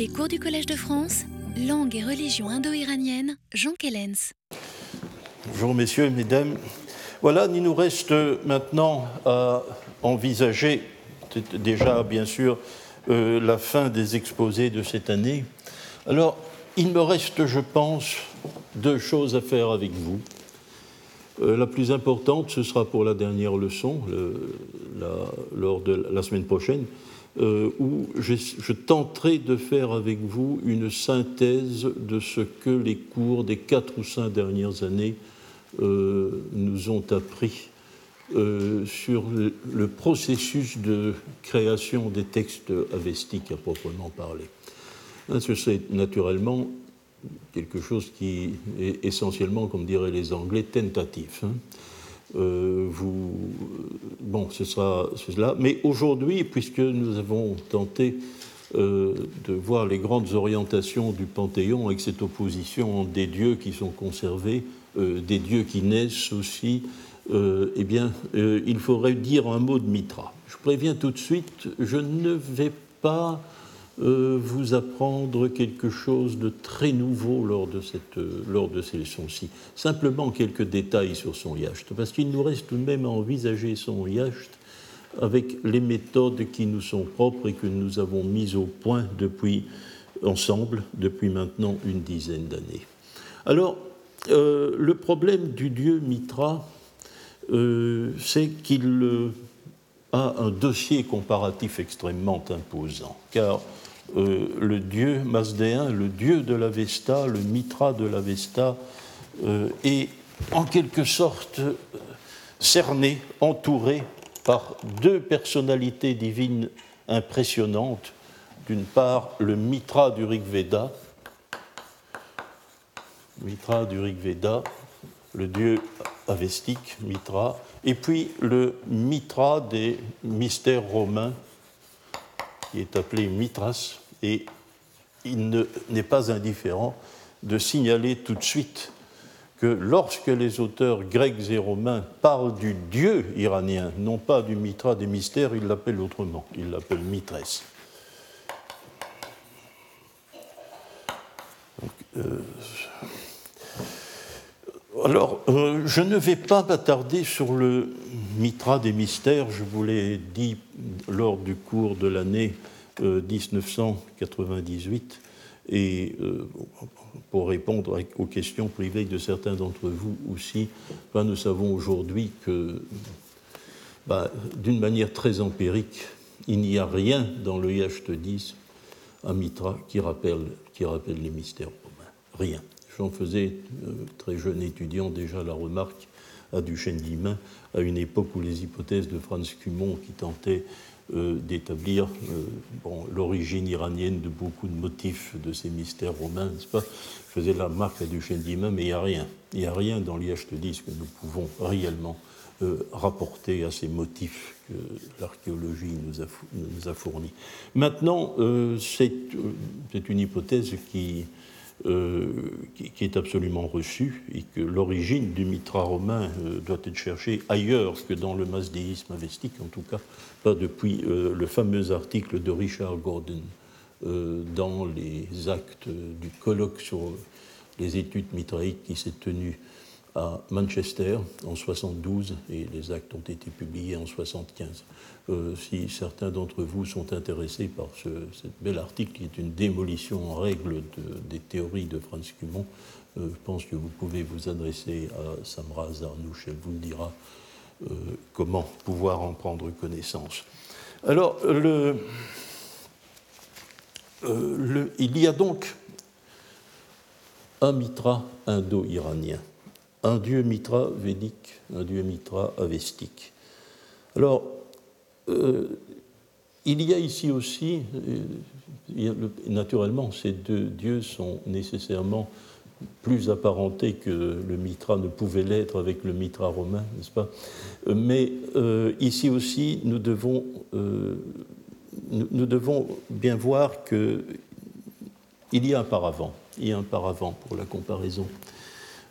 Les cours du Collège de France, langue et religion indo-iranienne, Jean Kellens. Bonjour messieurs, mesdames. Voilà, il nous reste maintenant à envisager déjà bien sûr euh, la fin des exposés de cette année. Alors, il me reste, je pense, deux choses à faire avec vous. Euh, la plus importante, ce sera pour la dernière leçon, lors de la semaine prochaine, euh, où je, tenterai de faire avec vous une synthèse de ce que les cours des quatre ou cinq dernières années euh, nous ont appris sur le, processus de création des textes avestiques à proprement parler. Hein, ce c'est naturellement quelque chose qui est essentiellement, comme diraient les Anglais, tentatif. Hein. Euh, vous, bon, ce sera cela. Mais aujourd'hui, puisque nous avons tenté euh, de voir les grandes orientations du Panthéon avec cette opposition des dieux qui sont conservés, euh, des dieux qui naissent aussi, eh bien, il faudrait dire un mot de Mitra. Je préviens tout de suite, je ne vais pas euh, vous apprendre quelque chose de très nouveau lors de, cette, euh, lors de ces leçons-ci. Simplement quelques détails sur son yacht, parce qu'il nous reste tout de même à envisager son yacht avec les méthodes qui nous sont propres et que nous avons mises au point depuis, ensemble depuis maintenant une dizaine d'années. Alors, euh, le problème du dieu Mitra, c'est qu'il a un dossier comparatif extrêmement imposant, car euh, le dieu masdéen, le dieu de l'Avesta, le Mitra de l'Avesta, euh, est en quelque sorte euh, cerné, entouré par deux personnalités divines impressionnantes. D'une part, le Mitra du Rig Veda, Mitra du Rig Veda, le dieu avestique, Mitra, et puis le Mitra des mystères romains, qui est appelé Mitras, et il n'est pas indifférent de signaler tout de suite que lorsque les auteurs grecs et romains parlent du dieu iranien, non pas du Mitra des mystères, ils l'appellent autrement, ils l'appellent Mitrès. Euh, alors, euh, je ne vais pas m'attarder sur le Mitra des mystères, je vous l'ai dit lors du cours de l'année 1998 euh, et euh, pour répondre aux questions privées de certains d'entre vous aussi, ben, nous savons aujourd'hui que ben, d'une manière très empirique, il n'y a rien dans le Yacht 10 à Mitra qui rappelle, qui rappelle les mystères romains. Rien. J'en faisais, euh, très jeune étudiant, déjà la remarque à Duchesne d'Imain, à une époque où les hypothèses de Franz Cumont, qui tentait euh, d'établir euh, l'origine iranienne de beaucoup de motifs de ces mystères romains, n'est-ce pas Je la marque à Duchesne d'Imain, mais il n'y a rien. Il n'y a rien dans l'IH10 que nous pouvons réellement rapporter à ces motifs que l'archéologie nous a, nous a fournis. Maintenant, c'est une hypothèse qui euh, qui, est absolument reçu et que l'origine du mitra romain euh, doit être cherchée ailleurs que dans le masdéisme avestique, en tout cas pas depuis euh, le fameux article de Richard Gordon dans les actes du colloque sur les études mitraïques qui s'est tenu à Manchester en 72 et les actes ont été publiés en 75. Euh, si certains d'entre vous sont intéressés par ce bel article qui est une démolition en règle des théories de Franz Cumont, euh, je pense que vous pouvez vous adresser à Samra Zarnouch, elle vous dira euh, comment pouvoir en prendre connaissance. Alors, le, il y a donc un mitra indo-iranien un dieu mitra védique, un dieu mitra avestique. Alors, euh, il y a ici aussi, euh, naturellement, ces deux dieux sont nécessairement plus apparentés que le mitra ne pouvait l'être avec le mitra romain, n'est-ce pas? Mais euh, ici aussi, nous devons, nous devons bien voir qu'il y a un paravent, il y a un paravent pour la comparaison.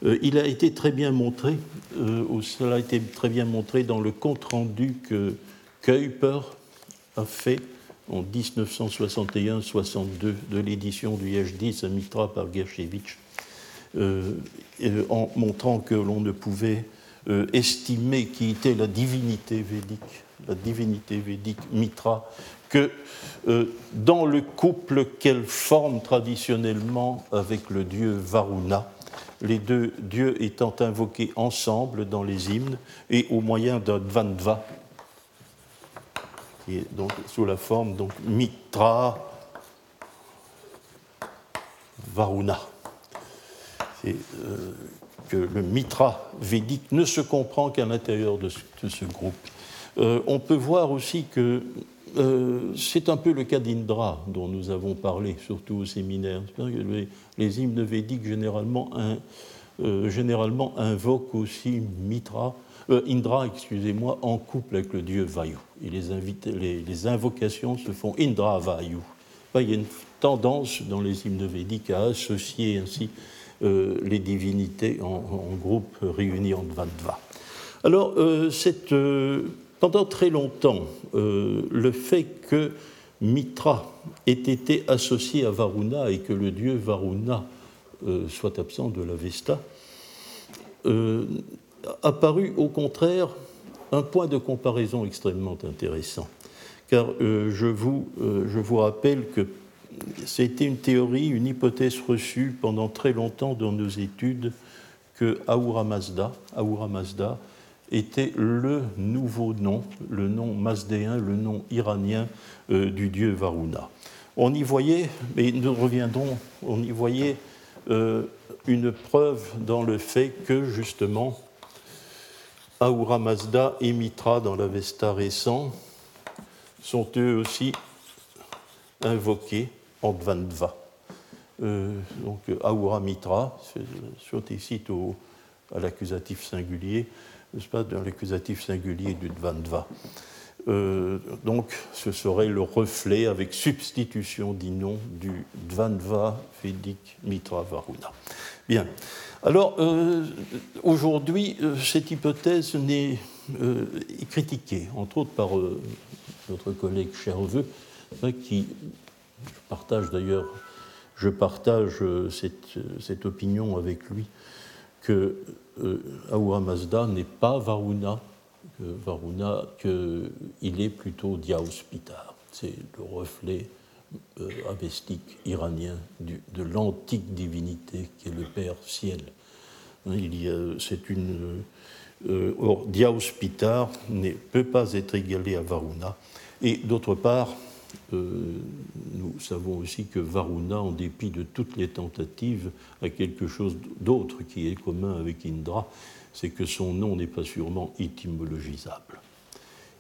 Euh, il a été très bien montré, euh, cela a été très bien montré dans le compte-rendu que Kuiper a fait en 1961-62 de l'édition du H10 à Mitra par Gershevitch, euh, en montrant que l'on ne pouvait estimer qui était la divinité védique, la divinité védique Mitra, que dans le couple qu'elle forme traditionnellement avec le dieu Varuna, les deux dieux étant invoqués ensemble dans les hymnes et au moyen d'un dvandva, qui est donc sous la forme donc Mitra Varuna. Euh, que le Mitra védique ne se comprend qu'à l'intérieur de, ce groupe. Euh, on peut voir aussi que euh, c'est un peu le cas d'Indra dont nous avons parlé, surtout au séminaire. Les, les hymnes védiques généralement, euh, invoquent aussi Mitra, euh, Indra, excusez-moi, en couple avec le dieu Vayu. Et les, invocations se font Indra Vayu. Il y a une tendance dans les hymnes védiques à associer ainsi les divinités en, groupe réunis en Dvandva. Alors, cette pendant très longtemps, euh, le fait que Mitra ait été associé à Varuna et que le dieu Varuna euh, soit absent de la Vesta, euh, a paru au contraire un point de comparaison extrêmement intéressant. Car je vous, je, vous, rappelle que c'était une théorie, une hypothèse reçue pendant très longtemps dans nos études que Ahura Mazda, Ahura Mazda était le nouveau nom, le nom mazdéen, le nom iranien euh, du dieu Varuna. On y voyait, mais nous reviendrons, on y voyait euh, une preuve dans le fait que justement Ahura Mazda et Mitra dans l'Avesta récent sont eux aussi invoqués en Dvandva. Euh, donc Ahura Mitra, c'est ici à l'accusatif singulier, n'est-ce pas, dans l'accusatif singulier du Dvandva. Euh, donc, ce serait le reflet avec substitution d'innom du Dvandva Védique Mitra Varuna. Bien. Alors, euh, aujourd'hui, euh, cette hypothèse n'est critiquée, entre autres par notre collègue Cherveux, hein, qui partage d'ailleurs, je partage cette, opinion avec lui, que Ahura Mazda n'est pas Varuna, Varuna, qu'il est plutôt Dyaospitar. C'est le reflet euh, avestique iranien de l'antique divinité qui est le Père ciel. C'est une, euh, or, Dyaospitar ne peut pas être égalé à Varuna. Et d'autre part, euh, nous savons aussi que Varuna, en dépit de toutes les tentatives, a quelque chose d'autre qui est commun avec Indra, c'est que son nom n'est pas sûrement étymologisable.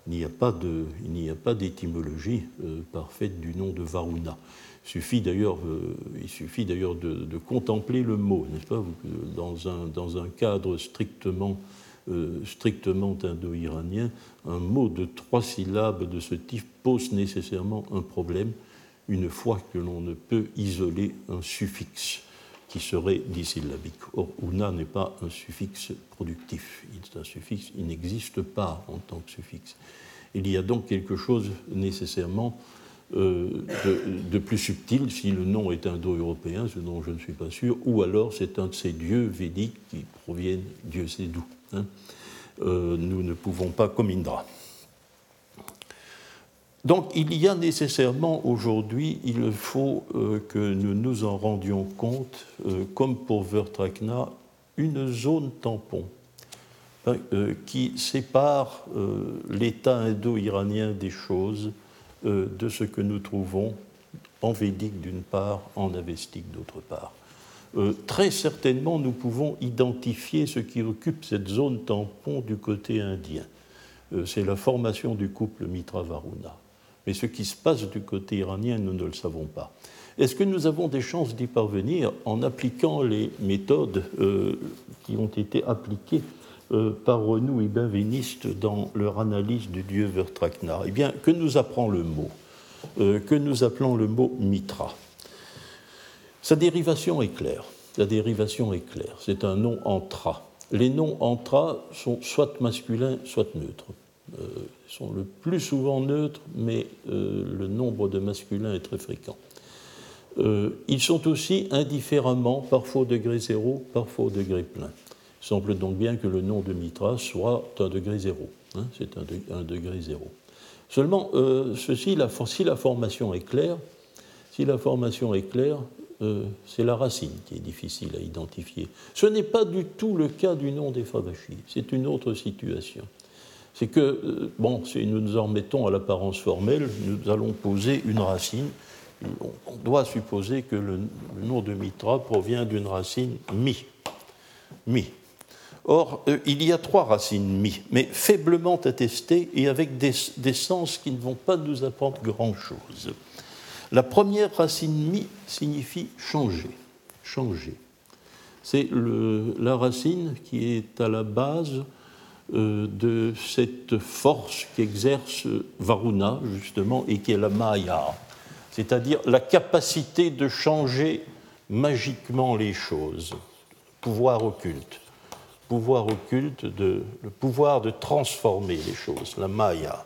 Il n'y a pas d'étymologie euh, parfaite du nom de Varuna. Il suffit d'ailleurs, euh, d'ailleurs de, contempler le mot, n'est-ce pas, dans un, dans un cadre strictement euh, strictement indo-iranien, un mot de trois syllabes de ce type pose nécessairement un problème une fois que l'on ne peut isoler un suffixe qui serait dissyllabique. Or, una n'est pas un suffixe productif, il n'existe pas en tant que suffixe. Il y a donc quelque chose nécessairement euh, de, de, plus subtil si le nom est indo-européen, ce dont je ne suis pas sûr, ou alors c'est un de ces dieux védiques qui proviennent, Dieu sait d'où. Hein. Euh, nous ne pouvons pas comme Indra. Donc il y a nécessairement aujourd'hui, il faut euh, que nous nous en rendions compte, euh, comme pour Vertrakna, une zone tampon hein, qui sépare l'état indo-iranien des choses de ce que nous trouvons en védique d'une part, en avestique d'autre part. Euh, très certainement nous pouvons identifier ce qui occupe cette zone tampon du côté indien. Euh, c'est la formation du couple Mitra-Varuna. Mais ce qui se passe du côté iranien, nous ne le savons pas. Est-ce que nous avons des chances d'y parvenir en appliquant les méthodes euh, qui ont été appliquées par Renou et Benveniste dans leur analyse du dieu Vertrakna Eh bien, que nous apprend le mot Que nous appelons le mot Mitra sa dérivation est claire. La dérivation est claire. C'est un nom entra. Les noms entra sont soit masculins, soit neutres. ils sont le plus souvent neutres, mais le nombre de masculins est très fréquent. ils sont aussi indifféremment, parfois au degré zéro, parfois au degré plein. Il semble donc bien que le nom de Mitra soit un degré zéro. Hein, c'est un, degré zéro. Seulement, ceci, si la formation est claire, si la formation est claire, euh, c'est la racine qui est difficile à identifier. Ce n'est pas du tout le cas du nom des Favachis, c'est une autre situation. C'est que, euh, bon, si nous nous en remettons à l'apparence formelle, nous allons poser une racine. On doit supposer que le, nom de Mitra provient d'une racine mi. Mi. Or, euh, il y a trois racines mi, mais faiblement attestées et avec des, des sens qui ne vont pas nous apprendre grand-chose. La première racine mi signifie changer, changer. C'est la racine qui est à la base euh, de cette force qu'exerce Varuna, justement, et qui est la Maya, c'est-à-dire la capacité de changer magiquement les choses, pouvoir occulte, pouvoir occulte, de, le pouvoir de transformer les choses, la Maya.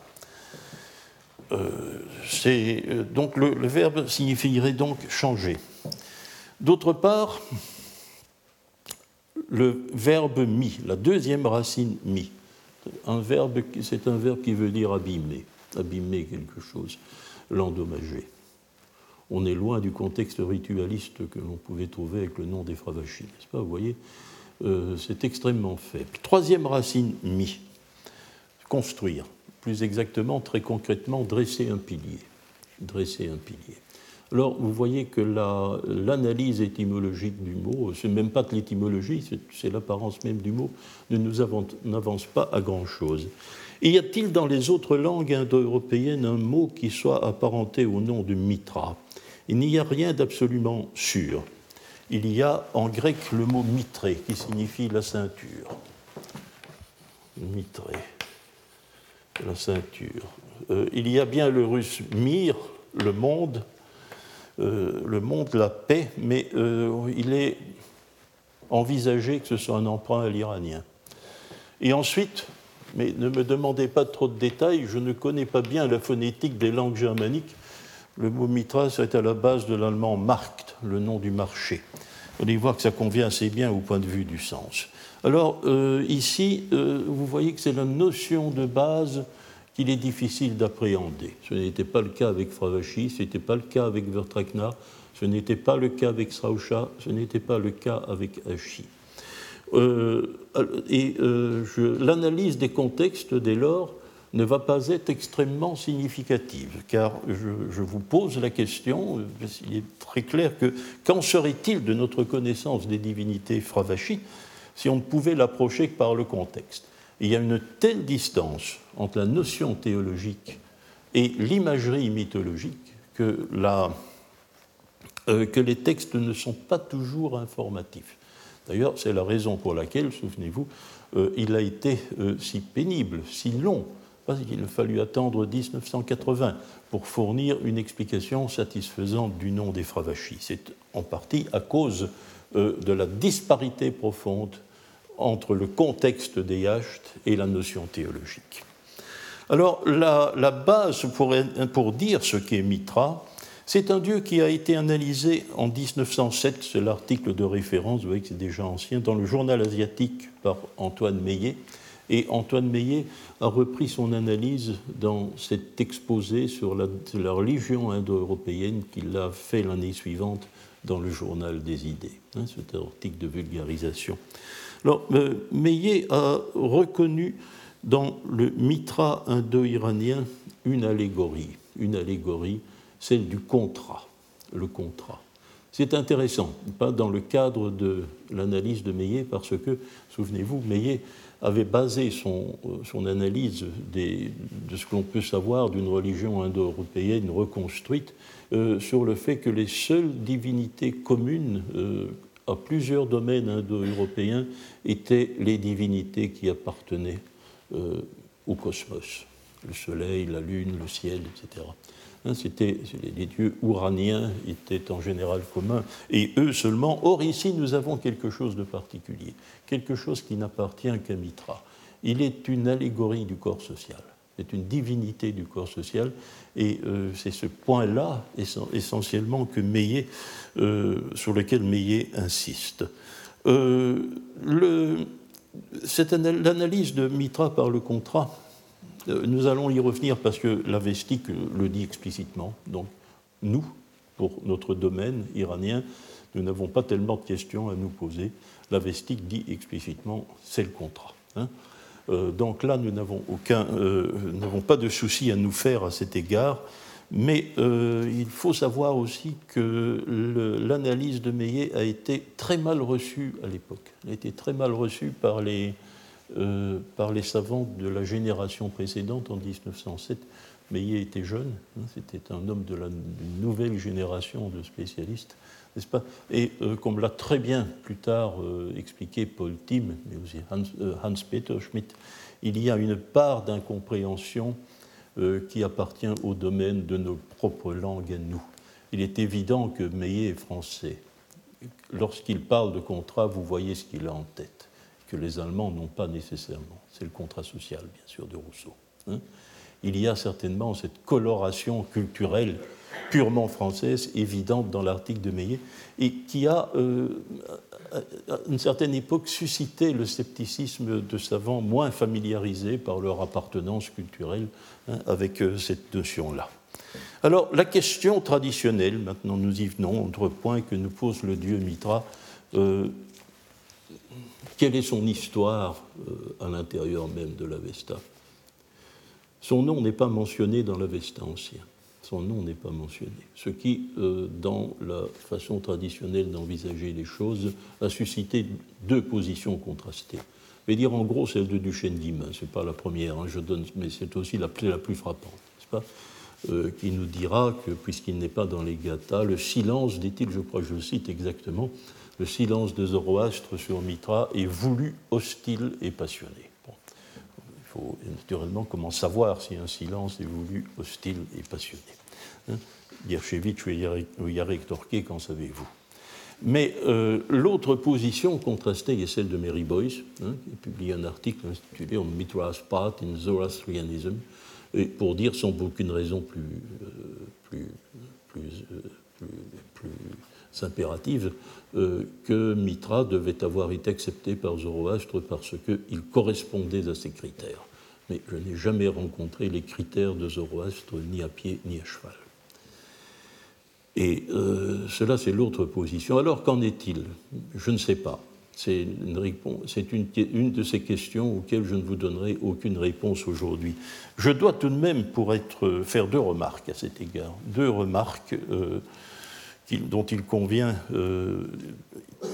Euh, euh, donc le, verbe signifierait donc changer. D'autre part, le verbe mi, la deuxième racine mi, c'est un verbe qui veut dire abîmer, abîmer quelque chose, l'endommager. On est loin du contexte ritualiste que l'on pouvait trouver avec le nom des Fravachis, n'est-ce pas Vous voyez, euh, c'est extrêmement faible. Troisième racine mi, construire plus exactement, très concrètement, dresser un pilier. Dresser un pilier. Alors, vous voyez que l'analyse étymologique du mot, c'est même pas que l'étymologie, c'est l'apparence même du mot, ne nous avance pas à grand-chose. Y a-t-il dans les autres langues indo-européennes un mot qui soit apparenté au nom de mitra? Il n'y a rien d'absolument sûr. Il y a en grec le mot mitré, qui signifie la ceinture. Mitré la ceinture. Euh, il y a bien le russe mir, le monde, euh, le monde, la paix, mais euh, il est envisagé que ce soit un emprunt à l'iranien. Et ensuite, mais ne me demandez pas trop de détails, je ne connais pas bien la phonétique des langues germaniques. Le mot mitra est à la base de l'allemand markt, le nom du marché. Vous allez voir que ça convient assez bien au point de vue du sens. Alors euh, ici, euh, vous voyez que c'est la notion de base qu'il est difficile d'appréhender. Ce n'était pas le cas avec Fravashi, ce n'était pas le cas avec Vertrakna, ce n'était pas le cas avec Srausha, ce n'était pas le cas avec Hachi. Euh, et l'analyse des contextes, dès lors, ne va pas être extrêmement significative, car je, vous pose la question, il est très clair que qu'en serait-il de notre connaissance des divinités Fravashi si on ne pouvait l'approcher que par le contexte. il y a une telle distance entre la notion théologique et l'imagerie mythologique que, euh, les textes ne sont pas toujours informatifs. D'ailleurs, c'est la raison pour laquelle, souvenez-vous, euh, il a été euh, si pénible, si long, parce qu'il a fallu attendre 1980 pour fournir une explication satisfaisante du nom des Fravachis. C'est en partie à cause de la disparité profonde entre le contexte des yachts et la notion théologique. Alors, la, base pour, dire ce qu'est Mitra, c'est un dieu qui a été analysé en 1907, c'est l'article de référence, vous voyez que c'est déjà ancien, dans le journal asiatique par Antoine Meillet. Et Antoine Meillet a repris son analyse dans cet exposé sur la, la religion indo-européenne qu'il a fait l'année suivante dans le journal des idées, hein, cet article de vulgarisation. Alors, euh, Meillet a reconnu dans le mitra indo-iranien une allégorie, une allégorie, celle du contrat, le contrat. C'est intéressant, pas dans le cadre de l'analyse de Meillet, parce que, souvenez-vous, Meillet avait basé son, euh, analyse de ce que l'on peut savoir d'une religion indo-européenne reconstruite euh, sur le fait que les seules divinités communes à plusieurs domaines indo-européens étaient les divinités qui appartenaient euh, au cosmos, le soleil, la lune, le ciel, etc. Hein, les dieux ouraniens étaient en général communs, et eux seulement. Or, ici, nous avons quelque chose de particulier, quelque chose qui n'appartient qu'à Mitra. Il est une allégorie du corps social. C'est une divinité du corps social. Et euh, c'est ce point-là, essentiellement, que euh, sur lequel Meillet insiste. Euh, L'analyse de Mitra par le contrat, nous allons y revenir parce que la vestique le dit explicitement. Donc, nous, pour notre domaine iranien, nous n'avons pas tellement de questions à nous poser. La vestique dit explicitement c'est le contrat. Hein. Euh, donc là, nous n'avons aucun, euh, n'avons pas de souci à nous faire à cet égard. Mais euh, il faut savoir aussi que l'analyse de Meillet a été très mal reçue à l'époque. Elle a été très mal reçue par les, par les savants de la génération précédente en 1907. Meillet était jeune, hein, c'était un homme de la nouvelle génération de spécialistes n'est-ce pas? Et euh, comme l'a très bien plus tard euh, expliqué Paul Tim, mais aussi euh, Hans-Peter Schmidt, il y a une part d'incompréhension qui appartient au domaine de nos propres langues à nous. Il est évident que Meillet est français. Lorsqu'il parle de contrat, vous voyez ce qu'il a en tête, que les Allemands n'ont pas nécessairement. C'est le contrat social, bien sûr, de Rousseau. Hein. Il y a certainement cette coloration culturelle purement française, évidente dans l'article de Meillet, et qui a, euh, à une certaine époque, suscité le scepticisme de savants moins familiarisés par leur appartenance culturelle hein, avec euh, cette notion-là. Alors, la question traditionnelle, maintenant nous y venons, autre point que nous pose le dieu Mitra, euh, quelle est son histoire à l'intérieur même de l'Avesta Son nom n'est pas mentionné dans l'Avesta ancien son nom n'est pas mentionné. Ce qui, euh, dans la façon traditionnelle d'envisager les choses, a suscité deux positions contrastées. Je vais dire en gros celle de Duchesne Guimin, ce n'est pas la première, hein, mais c'est aussi la, plus frappante, n'est-ce pas? Euh, qui nous dira que, puisqu'il n'est pas dans les Gathas, le silence, dit-il, je crois que je le cite exactement, le silence de Zoroastre sur Mitra est voulu, hostile et passionné faut naturellement comment savoir si un silence est voulu, hostile et passionné. Hein ou Yarek Torqué, qu'en savez-vous? Mais euh, l'autre position contrastée est celle de Mary Boyce, hein, qui publie un article intitulé On Mitra's Part in Zoroastrianism, et pour dire sans aucune raison plus, euh, plus, plus, euh, plus impérative euh, que Mitra devait avoir été accepté par Zoroastre parce qu'il correspondait à ses critères. Mais je n'ai jamais rencontré les critères de Zoroastre ni à pied ni à cheval. Et euh, cela, c'est l'autre position. Alors, qu'en est-il? Je ne sais pas. C'est une, une, une, de ces questions auxquelles je ne vous donnerai aucune réponse aujourd'hui. Je dois tout de même, pour être, faire deux remarques à cet égard. Deux remarques. Euh, dont il convient, euh,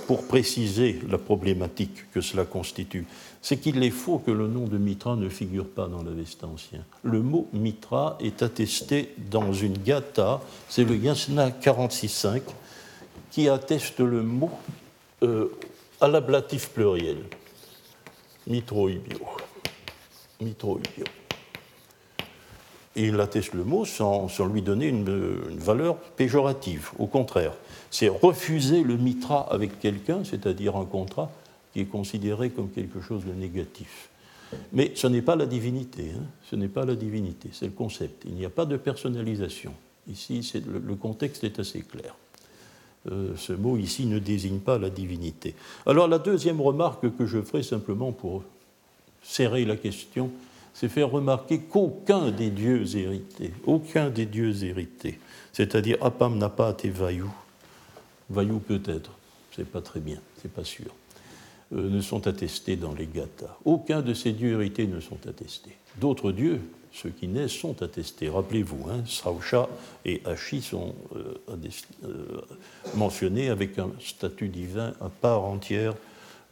pour préciser la problématique que cela constitue, c'est qu'il est faux que le nom de Mitra ne figure pas dans l'Avesta ancien. Le mot Mitra est attesté dans une gata, c'est le Yasna 46.5, qui atteste le mot euh, à l'ablatif pluriel. Mitroibio. Mitroibio il atteste le mot sans, lui donner une, valeur péjorative. Au contraire, c'est refuser le mitra avec quelqu'un, c'est-à-dire un contrat, qui est considéré comme quelque chose de négatif. Mais ce n'est pas la divinité, hein. ce n'est pas la divinité, c'est le concept. Il n'y a pas de personnalisation. Ici, le, contexte est assez clair. Euh, ce mot ici ne désigne pas la divinité. Alors la deuxième remarque que je ferai simplement pour serrer la question, c'est faire remarquer qu'aucun des dieux hérités, aucun des dieux hérités, c'est-à-dire Apam n'a pas été Vayu, Vayu peut-être, c'est pas très bien, c'est pas sûr, euh, ne sont attestés dans les Gathas. Aucun de ces dieux hérités ne sont attestés. D'autres dieux, ceux qui naissent, sont attestés. Rappelez-vous, hein, Srausha et Hachi sont euh, euh, mentionnés avec un statut divin à part entière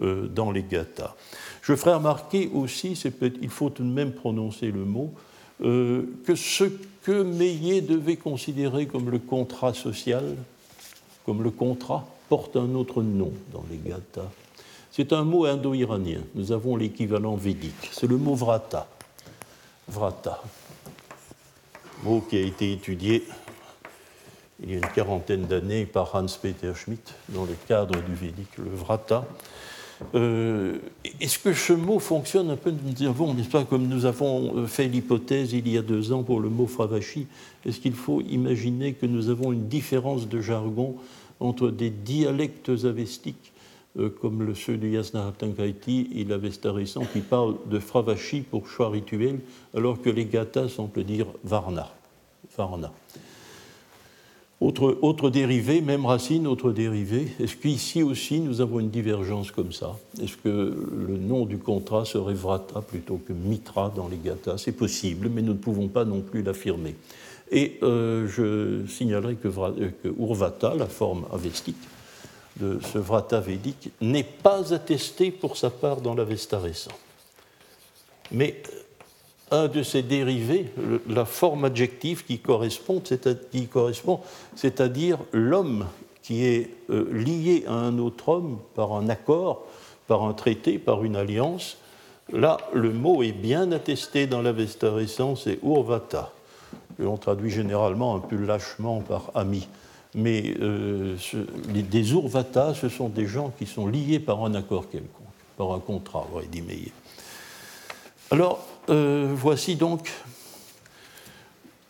dans les Gathas. Je ferai remarquer aussi, il faut tout de même prononcer le mot, euh, que ce que Meillet devait considérer comme le contrat social, comme le contrat, porte un autre nom dans les Gathas. C'est un mot indo-iranien. Nous avons l'équivalent védique. C'est le mot vrata. Vrata. Mot qui a été étudié il y a une quarantaine d'années par Hans-Peter Schmidt dans le cadre du védique, le vrata Est-ce que ce mot fonctionne un peu Nous avons, n'est-ce pas, comme nous avons fait l'hypothèse il y a deux ans pour le mot fravachi, est-ce qu'il faut imaginer que nous avons une différence de jargon entre des dialectes avestiques euh, comme le, ceux du Yasnaratankaiti et l'Avesta récent qui parlent de Fravashi pour choix rituel, alors que les Gathas semblent dire Varna. Varna. Autre, autre, dérivé, même racine, autre dérivé. Est-ce qu'ici aussi nous avons une divergence comme ça? Est-ce que le nom du contrat serait Vrata plutôt que Mitra dans les Gathas C'est possible, mais nous ne pouvons pas non plus l'affirmer. Et euh, je signalerai que, euh, que Urvata, la forme avestique, de ce vrata védique n'est pas attesté pour sa part dans l'Avesta récent. Mais un de ses dérivés, la forme adjective qui correspond, c'est-à-dire l'homme qui est euh, lié à un autre homme par un accord, par un traité, par une alliance, là, le mot est bien attesté dans l'Avesta récent, c'est urvata. On traduit généralement un peu lâchement par ami mais euh, des urvatas, ce sont des gens qui sont liés par un accord quelconque, par un contrat, aurait dit Meillet. Alors, euh, voici donc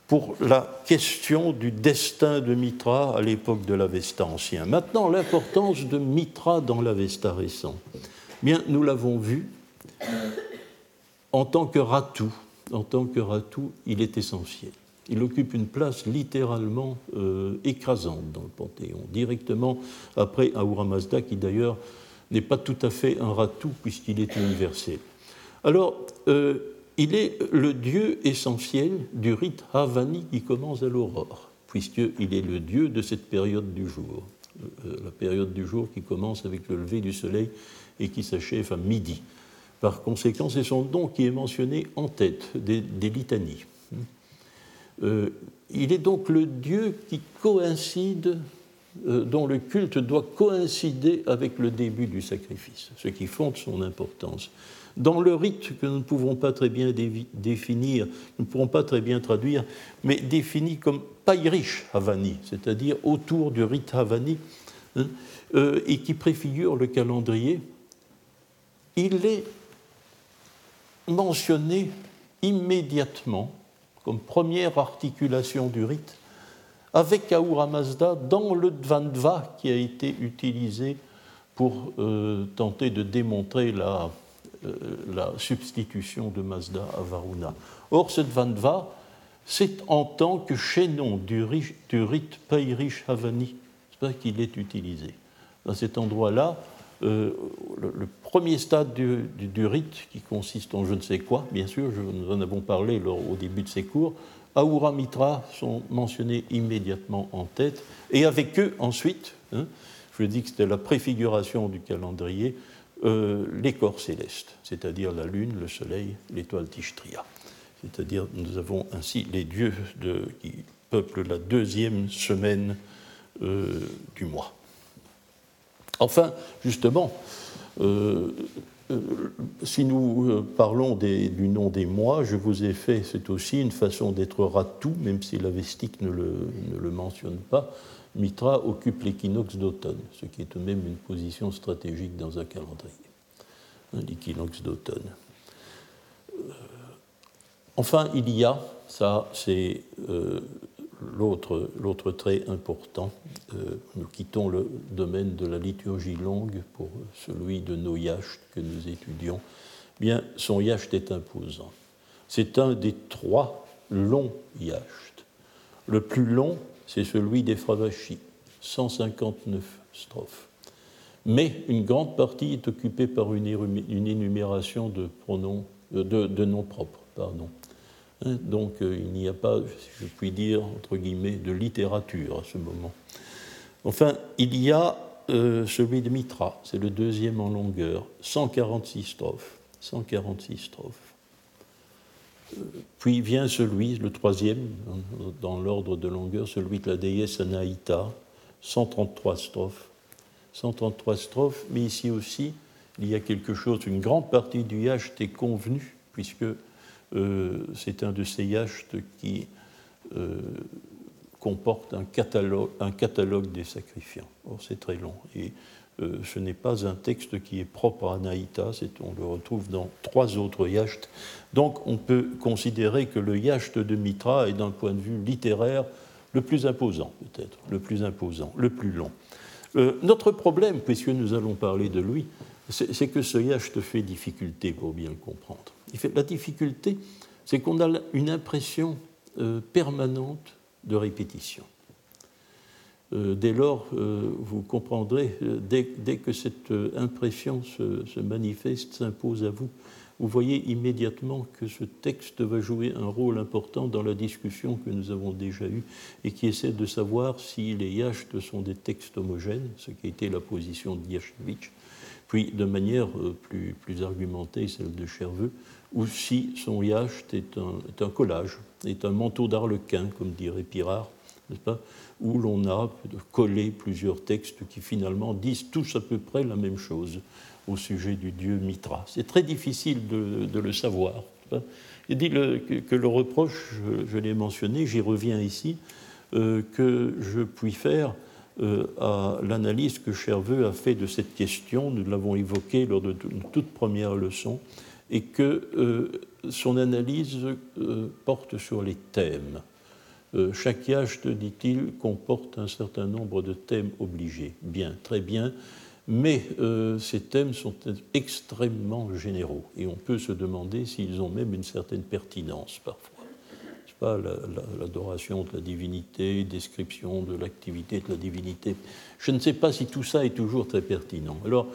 pour la question du destin de Mitra à l'époque de l'Avesta ancien. Maintenant, l'importance de Mitra dans l'Avesta récent. Bien, nous l'avons vu, en tant que ratou, en tant que ratou, il est essentiel il occupe une place littéralement euh, écrasante dans le Panthéon, directement après Ahura Mazda, qui d'ailleurs n'est pas tout à fait un ratou puisqu'il est universel. Alors, euh, il est le dieu essentiel du rite Havani qui commence à l'aurore, puisqu'il est le dieu de cette période du jour, euh, la période du jour qui commence avec le lever du soleil et qui s'achève à midi. Par conséquent, c'est son don qui est mentionné en tête des litanies. Euh, il est donc le Dieu qui coïncide, dont le culte doit coïncider avec le début du sacrifice, ce qui fonde son importance. Dans le rite que nous ne pouvons pas très bien définir, nous ne pourrons pas très bien traduire, mais défini comme Pairish Havani, c'est-à-dire autour du rite Havani, hein, euh, et qui préfigure le calendrier, il est mentionné immédiatement comme première articulation du rite, avec Ahura Mazda dans le Dvandva qui a été utilisé pour euh, tenter de démontrer la, euh, la, substitution de Mazda à Varuna. Or, ce Dvandva, c'est en tant que chaînon du, rite Pairish Havani qu'il est utilisé. À cet endroit-là, euh, le, premier stade du, rite, qui consiste en je ne sais quoi, bien sûr, nous en avons parlé au début de ces cours, Ahura Mitra sont mentionnés immédiatement en tête, et avec eux ensuite, hein, je dis que c'était la préfiguration du calendrier, euh, les corps célestes, c'est-à-dire la lune, le soleil, l'étoile Tishtria. C'est-à-dire nous avons ainsi les dieux qui peuplent la deuxième semaine euh, du mois. Enfin, justement, euh, si nous euh, parlons du nom des mois, je vous ai fait, c'est aussi une façon d'être ratou, même si la vestique ne le, mentionne pas. Mitra occupe l'équinoxe d'automne, ce qui est tout de même une position stratégique dans un calendrier, hein, l'équinoxe d'automne. Enfin, il y a, ça c'est l'autre trait important, euh, nous quittons le domaine de la liturgie longue pour celui de nos yachts que nous étudions. Bien, son yacht est imposant. C'est un des trois longs yachts. Le plus long, c'est celui des Fravashi, 159 strophes. Mais une grande partie est occupée par une, énumération de euh, de noms propres. Pardon. Hein, donc euh, il n'y a pas, je puis dire, entre guillemets, de littérature à ce moment. Enfin, il y a euh, celui de Mitra, c'est le deuxième en longueur, 146 strophes. 146 strophes. Euh, puis vient celui, le troisième, dans l'ordre de longueur, celui de la déesse Anaïta, 133 strophes. 133 strophes, mais ici aussi, il y a quelque chose, une grande partie du yacht est convenue, puisque c'est un de ces yachts qui euh, comporte un catalogue, un catalogue des sacrifiants. Or, c'est très long. Et euh, ce n'est pas un texte qui est propre à Anaïta, on le retrouve dans trois autres yachts. Donc, on peut considérer que le yacht de Mitra est, d'un point de vue littéraire, le plus imposant, peut-être, le plus imposant, le plus long. Euh, notre problème, puisque nous allons parler de lui, c'est que ce yacht fait difficulté pour bien le comprendre. La difficulté, c'est qu'on a une impression euh, permanente de répétition. Euh, dès lors, euh, vous comprendrez, dès, que cette impression se, manifeste, s'impose à vous, vous voyez immédiatement que ce texte va jouer un rôle important dans la discussion que nous avons déjà eue et qui essaie de savoir si les yachts sont des textes homogènes, ce qui a été la position de Yashevich, puis de manière plus, plus argumentée, celle de Cherveux, ou si son yacht est un, collage, est un manteau d'arlequin, comme dirait Pirard, n'est-ce pas, où l'on a collé plusieurs textes qui finalement disent tous à peu près la même chose au sujet du dieu Mitra. C'est très difficile de, le savoir. Il dit que, le reproche, je, l'ai mentionné, j'y reviens ici, euh, que je puis faire euh, à l'analyse que Cherveux a fait de cette question. Nous l'avons évoqué lors de toute première leçon et que euh, son analyse euh, porte sur les thèmes. Euh, chaque yacht, dit-il, comporte un certain nombre de thèmes obligés. Bien, très bien, mais ces thèmes sont extrêmement généraux et on peut se demander s'ils ont même une certaine pertinence parfois. Pas l'adoration de la divinité, description de l'activité de la divinité. Je ne sais pas si tout ça est toujours très pertinent. Alors,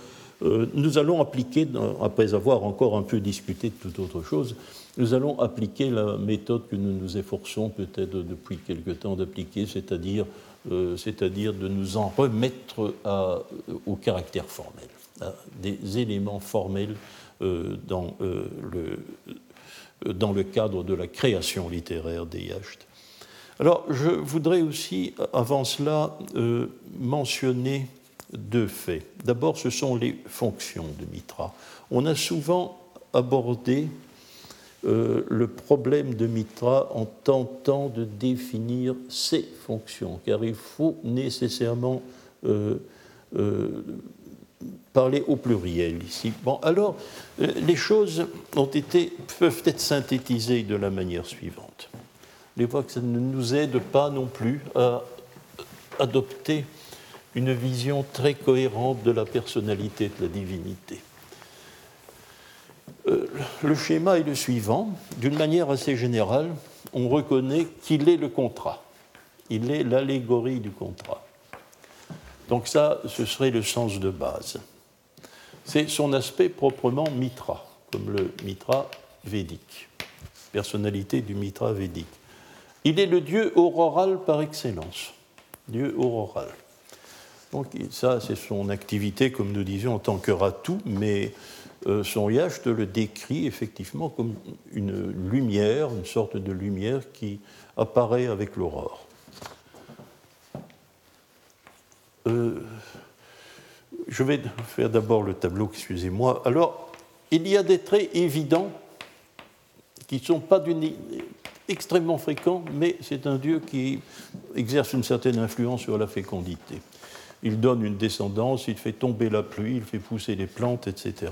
euh, nous allons appliquer, après avoir encore un peu discuté de toute autre chose, nous allons appliquer la méthode que nous nous efforçons peut-être depuis quelque temps d'appliquer, c'est-à-dire euh, de nous en remettre au caractère formel, à des éléments formels euh, dans, le, dans le cadre de la création littéraire des yachts. Alors, je voudrais aussi, avant cela, mentionner deux faits. D'abord, ce sont les fonctions de Mitra. On a souvent abordé euh, le problème de Mitra en tentant de définir ses fonctions, car il faut nécessairement euh, euh, parler au pluriel ici. Bon, alors, les choses peuvent être synthétisées de la manière suivante. Les voix que ça ne nous aide pas non plus à adopter une vision très cohérente de la personnalité de la divinité. Euh, le schéma est le suivant. D'une manière assez générale, on reconnaît qu'il est le contrat. Il est l'allégorie du contrat. Donc ça, ce serait le sens de base. C'est son aspect proprement mitra, comme le mitra védique, personnalité du mitra védique. Il est le dieu auroral par excellence, dieu auroral. Donc ça, c'est son activité, comme nous disions, en tant que ratou, mais euh, son yacht le décrit effectivement comme une lumière, une sorte de lumière qui apparaît avec l'aurore. Euh, je vais faire d'abord le tableau, excusez-moi. Alors, il y a des traits évidents qui ne sont pas extrêmement fréquents, mais c'est un dieu qui exerce une certaine influence sur la fécondité il donne une descendance, il fait tomber la pluie, il fait pousser les plantes, etc.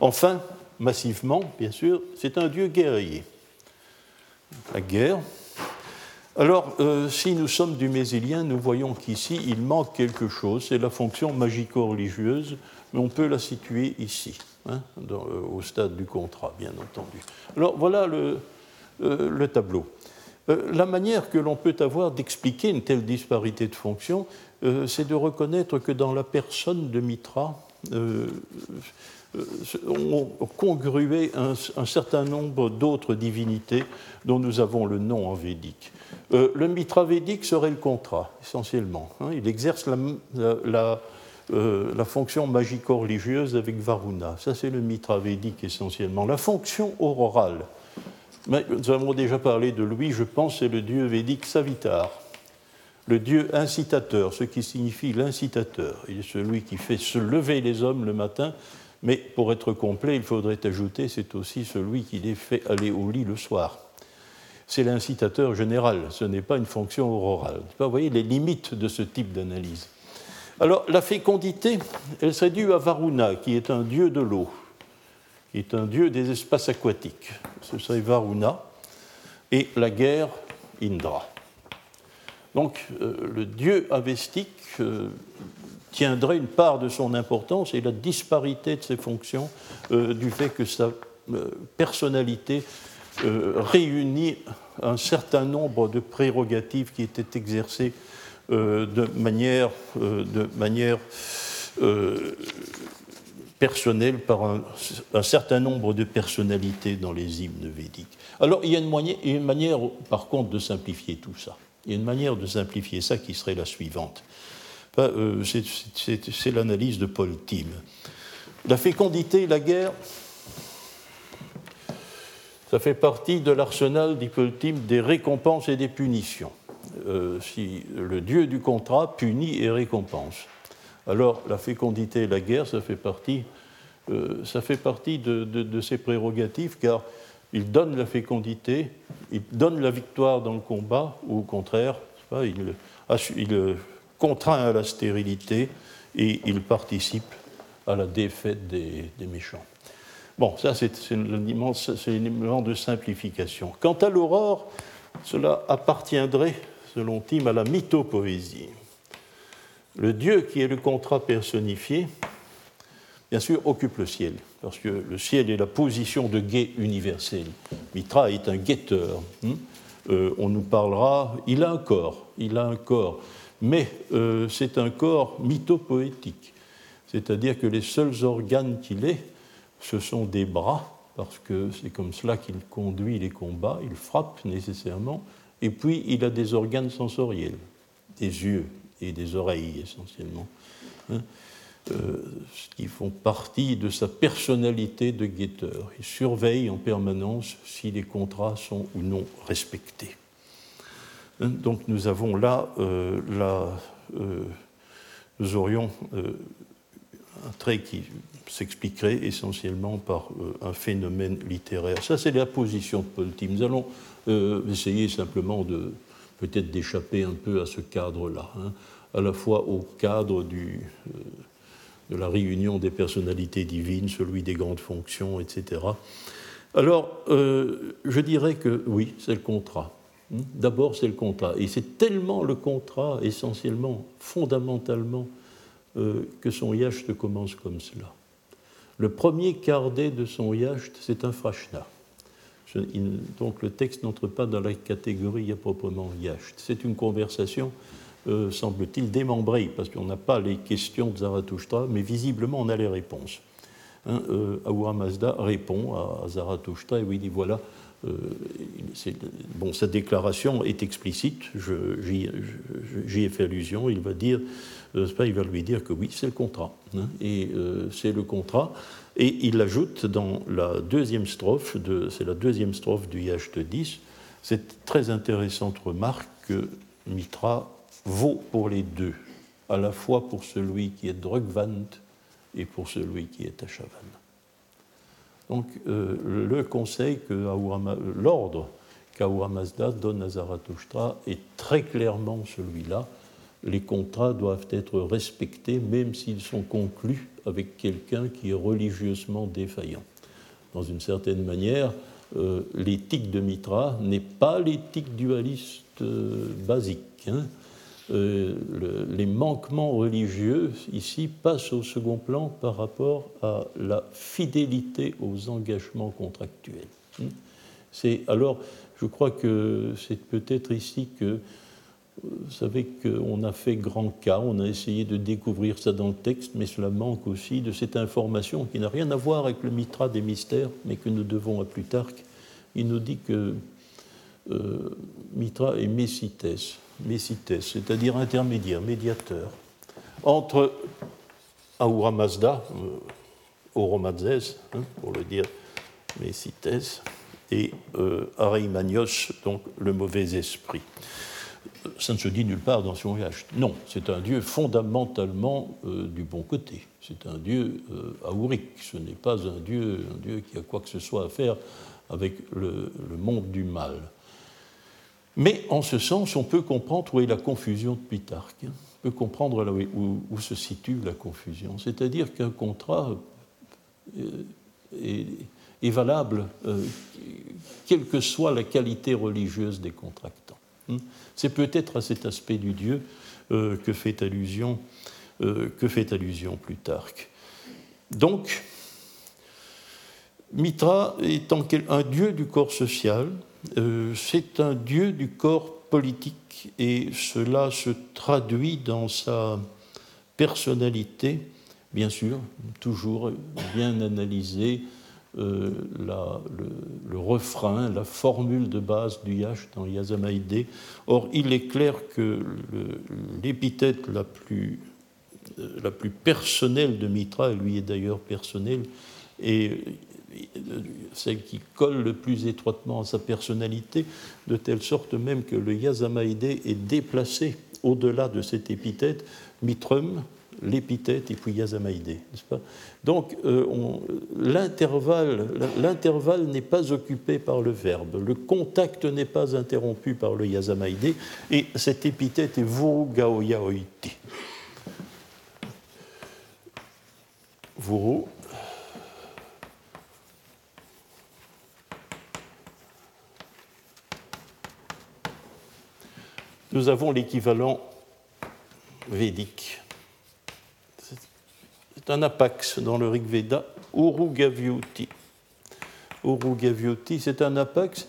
Enfin, massivement, bien sûr, c'est un dieu guerrier. La guerre. Alors, euh, si nous sommes du Mésilien, nous voyons qu'ici, il manque quelque chose, c'est la fonction magico-religieuse, mais on peut la situer ici, hein, euh, au stade du contrat, bien entendu. Alors, voilà le, euh, le tableau. la manière que l'on peut avoir d'expliquer une telle disparité de fonctions, c'est de reconnaître que dans la personne de Mitra, euh, euh, on congrué un, certain nombre d'autres divinités dont nous avons le nom en védique. Le Mitra védique serait le contrat, essentiellement. Hein. il exerce la, fonction magico-religieuse avec Varuna. Ça, c'est le Mitra védique essentiellement. La fonction aurorale, nous avons déjà parlé de lui, je pense, c'est le dieu védique Savitar le Dieu incitateur, ce qui signifie l'incitateur. Il est celui qui fait se lever les hommes le matin, mais pour être complet, il faudrait ajouter, c'est aussi celui qui les fait aller au lit le soir. C'est l'incitateur général, ce n'est pas une fonction aurorale. Vous voyez les limites de ce type d'analyse. Alors, la fécondité, elle serait due à Varuna, qui est un dieu de l'eau, qui est un dieu des espaces aquatiques. Ce serait Varuna. Et la guerre, Indra. Donc, euh, le dieu avestique euh, tiendrait une part de son importance et la disparité de ses fonctions euh, du fait que sa personnalité réunit un certain nombre de prérogatives qui étaient exercées euh, de manière, euh, de manière euh, personnelle par un, certain nombre de personnalités dans les hymnes védiques. Alors il y a une une manière, par contre, de simplifier tout ça. Il y a une manière de simplifier ça qui serait la suivante. C'est l'analyse de Paul Tim. La fécondité la guerre, ça fait partie de l'arsenal, dit des récompenses et des punitions. Euh, si le dieu du contrat punit et récompense. Alors la fécondité et la guerre, ça fait partie, euh, de, ses prérogatives, car il donne la fécondité, il donne la victoire dans le combat, ou au contraire, il, contraint à la stérilité et il participe à la défaite des, méchants. Bon, ça c'est l'élément de simplification. Quant à l'aurore, cela appartiendrait selon Tim, à la mythopoésie. Le Dieu qui est le contrat personnifié, bien sûr, occupe le ciel, parce que le ciel est la position de guet universel. Mitra est un guetteur. Hein. Euh, on nous parlera, il a un corps, il a un corps, mais euh, c'est un corps mythopoétique, c'est-à-dire que les seuls organes qu'il ait, ce sont des bras, parce que c'est comme cela qu'il conduit les combats, il frappe nécessairement, et puis, il a des organes sensoriels, des yeux et des oreilles essentiellement, hein, euh, qui font partie de sa personnalité de guetteur. Il surveille en permanence si les contrats sont ou non respectés. Hein, donc nous avons là, euh, euh, nous aurions trait qui s'expliquerait essentiellement par un phénomène littéraire. Ça, c'est la position de Paul Tim. Nous allons euh, essayer simplement de peut-être d'échapper un peu à ce cadre-là, hein, à la fois au cadre euh, de la réunion des personnalités divines, celui des grandes fonctions, etc. Alors, euh, je dirais que oui, c'est le contrat. D'abord, c'est le contrat. Et c'est tellement le contrat, essentiellement, fondamentalement, que son yacht commence comme cela. Le premier quart-d'et de son yacht, c'est un frashna donc le texte n'entre pas dans la catégorie à proprement yacht. C'est une conversation, euh, semble-t-il, démembrée, parce qu'on n'a pas les questions de Zarathustra, mais visiblement on a les réponses. Hein, euh, Ahura Mazda répond à, Zarathustra et lui dit voilà, euh, bon, sa déclaration est explicite, j'y ai fait allusion, il va dire, il va lui dire que oui, c'est le contrat, hein, et c'est le contrat. Et il ajoute dans la deuxième strophe, c'est la deuxième strophe du Yacht 10, cette très intéressante remarque que Mitra vaut pour les deux, à la fois pour celui qui est Drugvant et pour celui qui est Ashavan. Donc euh, conseil que l'ordre qu'Ahura Mazda donne à Zarathustra est très clairement celui-là les contrats doivent être respectés même s'ils sont conclus avec quelqu'un qui est religieusement défaillant. Dans une certaine manière, euh, l'éthique de Mitra n'est pas l'éthique dualiste euh, basique. Hein. Euh, les manquements religieux ici passent au second plan par rapport à la fidélité aux engagements contractuels. C'est alors, je crois que c'est peut-être ici que vous savez qu'on a fait grand cas, on a essayé de découvrir ça dans le texte, mais cela manque aussi de cette information qui n'a rien à voir avec le mitra des mystères, mais que nous devons à Plutarque. Il nous dit que euh, mitra est messites, messites c'est-à-dire intermédiaire, médiateur, entre Ahura Mazda, euh, hein, pour le dire messites, et euh, donc le mauvais esprit ça ne se dit nulle part dans son voyage. Non, c'est un dieu fondamentalement euh, du bon côté. C'est un dieu euh. Ce n'est pas un dieu, un dieu qui a quoi que ce soit à faire avec le, monde du mal. Mais en ce sens, on peut comprendre où est la confusion de Plutarque. On peut comprendre où, se situe la confusion. C'est-à-dire qu'un contrat euh, est, valable euh, quelle que soit la qualité religieuse des contractants. Hmm. C'est peut-être à cet aspect du Dieu euh, que fait allusion, que fait allusion Plutarque. Donc, Mitra est un dieu du corps social, euh, c'est un dieu du corps politique et cela se traduit dans sa personnalité, bien sûr, toujours bien analysé, euh, le, refrain, la formule de base du Yash dans Yazamaïdé. Or, il est clair que l'épithète la plus, euh, la plus personnelle de Mitra, et lui est d'ailleurs personnelle, est celle qui colle le plus étroitement à sa personnalité, de telle sorte même que le Yazamaïdé est déplacé au-delà de cette épithète, mitrum, l'épithète et puis Yazamaïdé, pas? Donc euh, l'intervalle n'est pas occupé par le verbe, le contact n'est pas interrompu par le Yazamaïdé, et cette épithète est Vurugaoyaoiti. Vuru, nous avons l'équivalent védique. C'est un apax dans le Rig Veda, Urugavyuti. Urugavyuti, c'est un apax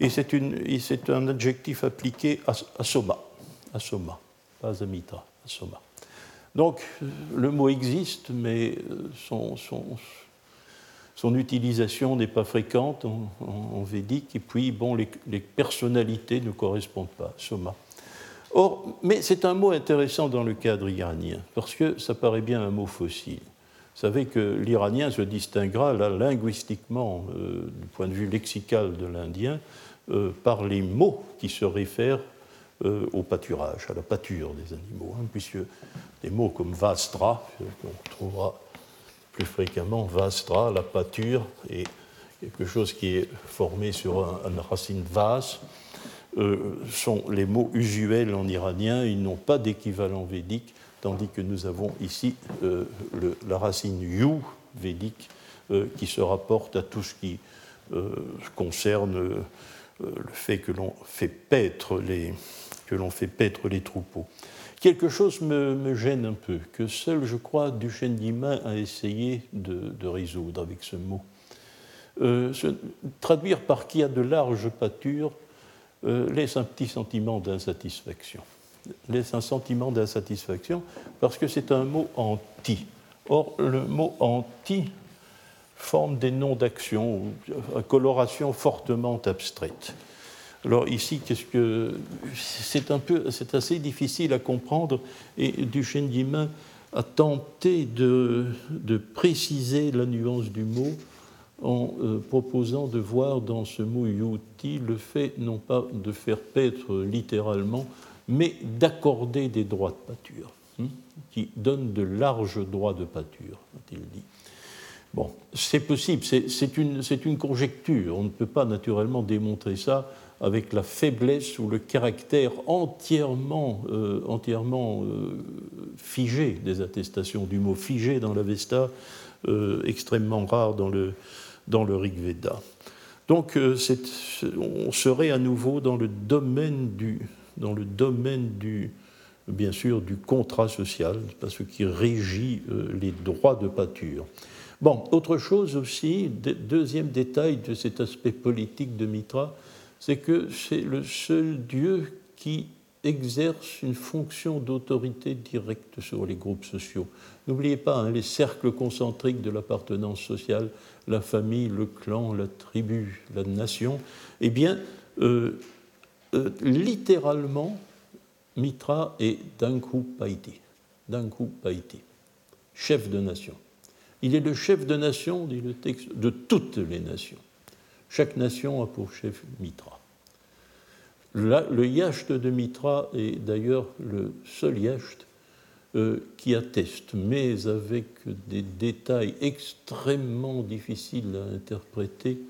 et c'est un adjectif appliqué à, soma, pas à mitra, à soma. Donc le mot existe, mais son, son, utilisation n'est pas fréquente en, védique, et puis bon, les, les personnalités ne correspondent pas, soma. Or, mais c'est un mot intéressant dans le cadre iranien, parce que ça paraît bien un mot fossile. Vous savez que l'iranien se distinguera linguistiquement, euh, du point de vue lexical de l'indien, euh, par les mots qui se réfèrent euh, au pâturage, à la pâture des animaux, hein, puisque des mots comme vastra, qu'on trouvera plus fréquemment, vastra, la pâture, et quelque chose qui est formé sur une racine vas, euh, sont les mots usuels en iranien, ils n'ont pas d'équivalent védique, tandis que nous avons ici euh, la racine yu védique euh, qui se rapporte à tout ce qui concerne le fait que l'on fait paître les, que l'on fait paître les troupeaux. Quelque chose me, gêne un peu, que seul, je crois, Duchesne d'Imain a essayé de, résoudre avec ce mot. traduire par qui a de larges pâtures euh, laisse un petit sentiment d'insatisfaction. Laisse un sentiment d'insatisfaction parce que c'est un mot anti. Or, le mot anti forme des noms d'action coloration fortement abstraite. Alors ici, qu'est-ce que c'est un peu, c'est assez difficile à comprendre et Duchesne Guillemin a tenté de, de, préciser la nuance du mot en euh, proposant de voir dans ce mot yuti le fait non pas de faire paître littéralement, mais d'accorder des droits de pâture, hein, qui donnent de larges droits de pâture, a-t-il dit. Bon, c'est possible, c'est une, conjecture, on ne peut pas naturellement démontrer ça avec la faiblesse ou le caractère entièrement, euh, entièrement euh, figé des attestations du mot figé dans l'Avesta, extrêmement rare dans le, dans le Rig Veda. Donc euh, on serait à nouveau dans le domaine du, dans le domaine du, bien sûr, du contrat social, ce qui régit euh, les droits de pâture. Bon, autre chose aussi, deuxième détail de cet aspect politique de Mitra, c'est que c'est le seul dieu qui exerce une fonction d'autorité directe sur les groupes sociaux. N'oubliez pas, hein, les cercles concentriques de l'appartenance sociale, la famille, le clan, la tribu, la nation, eh bien, euh, euh, littéralement, Mitra est Danku Paiti, Danku Paiti, chef de nation. Il est le chef de nation, dit le texte, de toutes les nations. Chaque nation a pour chef Mitra. Le yacht de Mitra est d'ailleurs le seul yacht euh, qui atteste, mais avec des détails extrêmement difficiles à interpréter,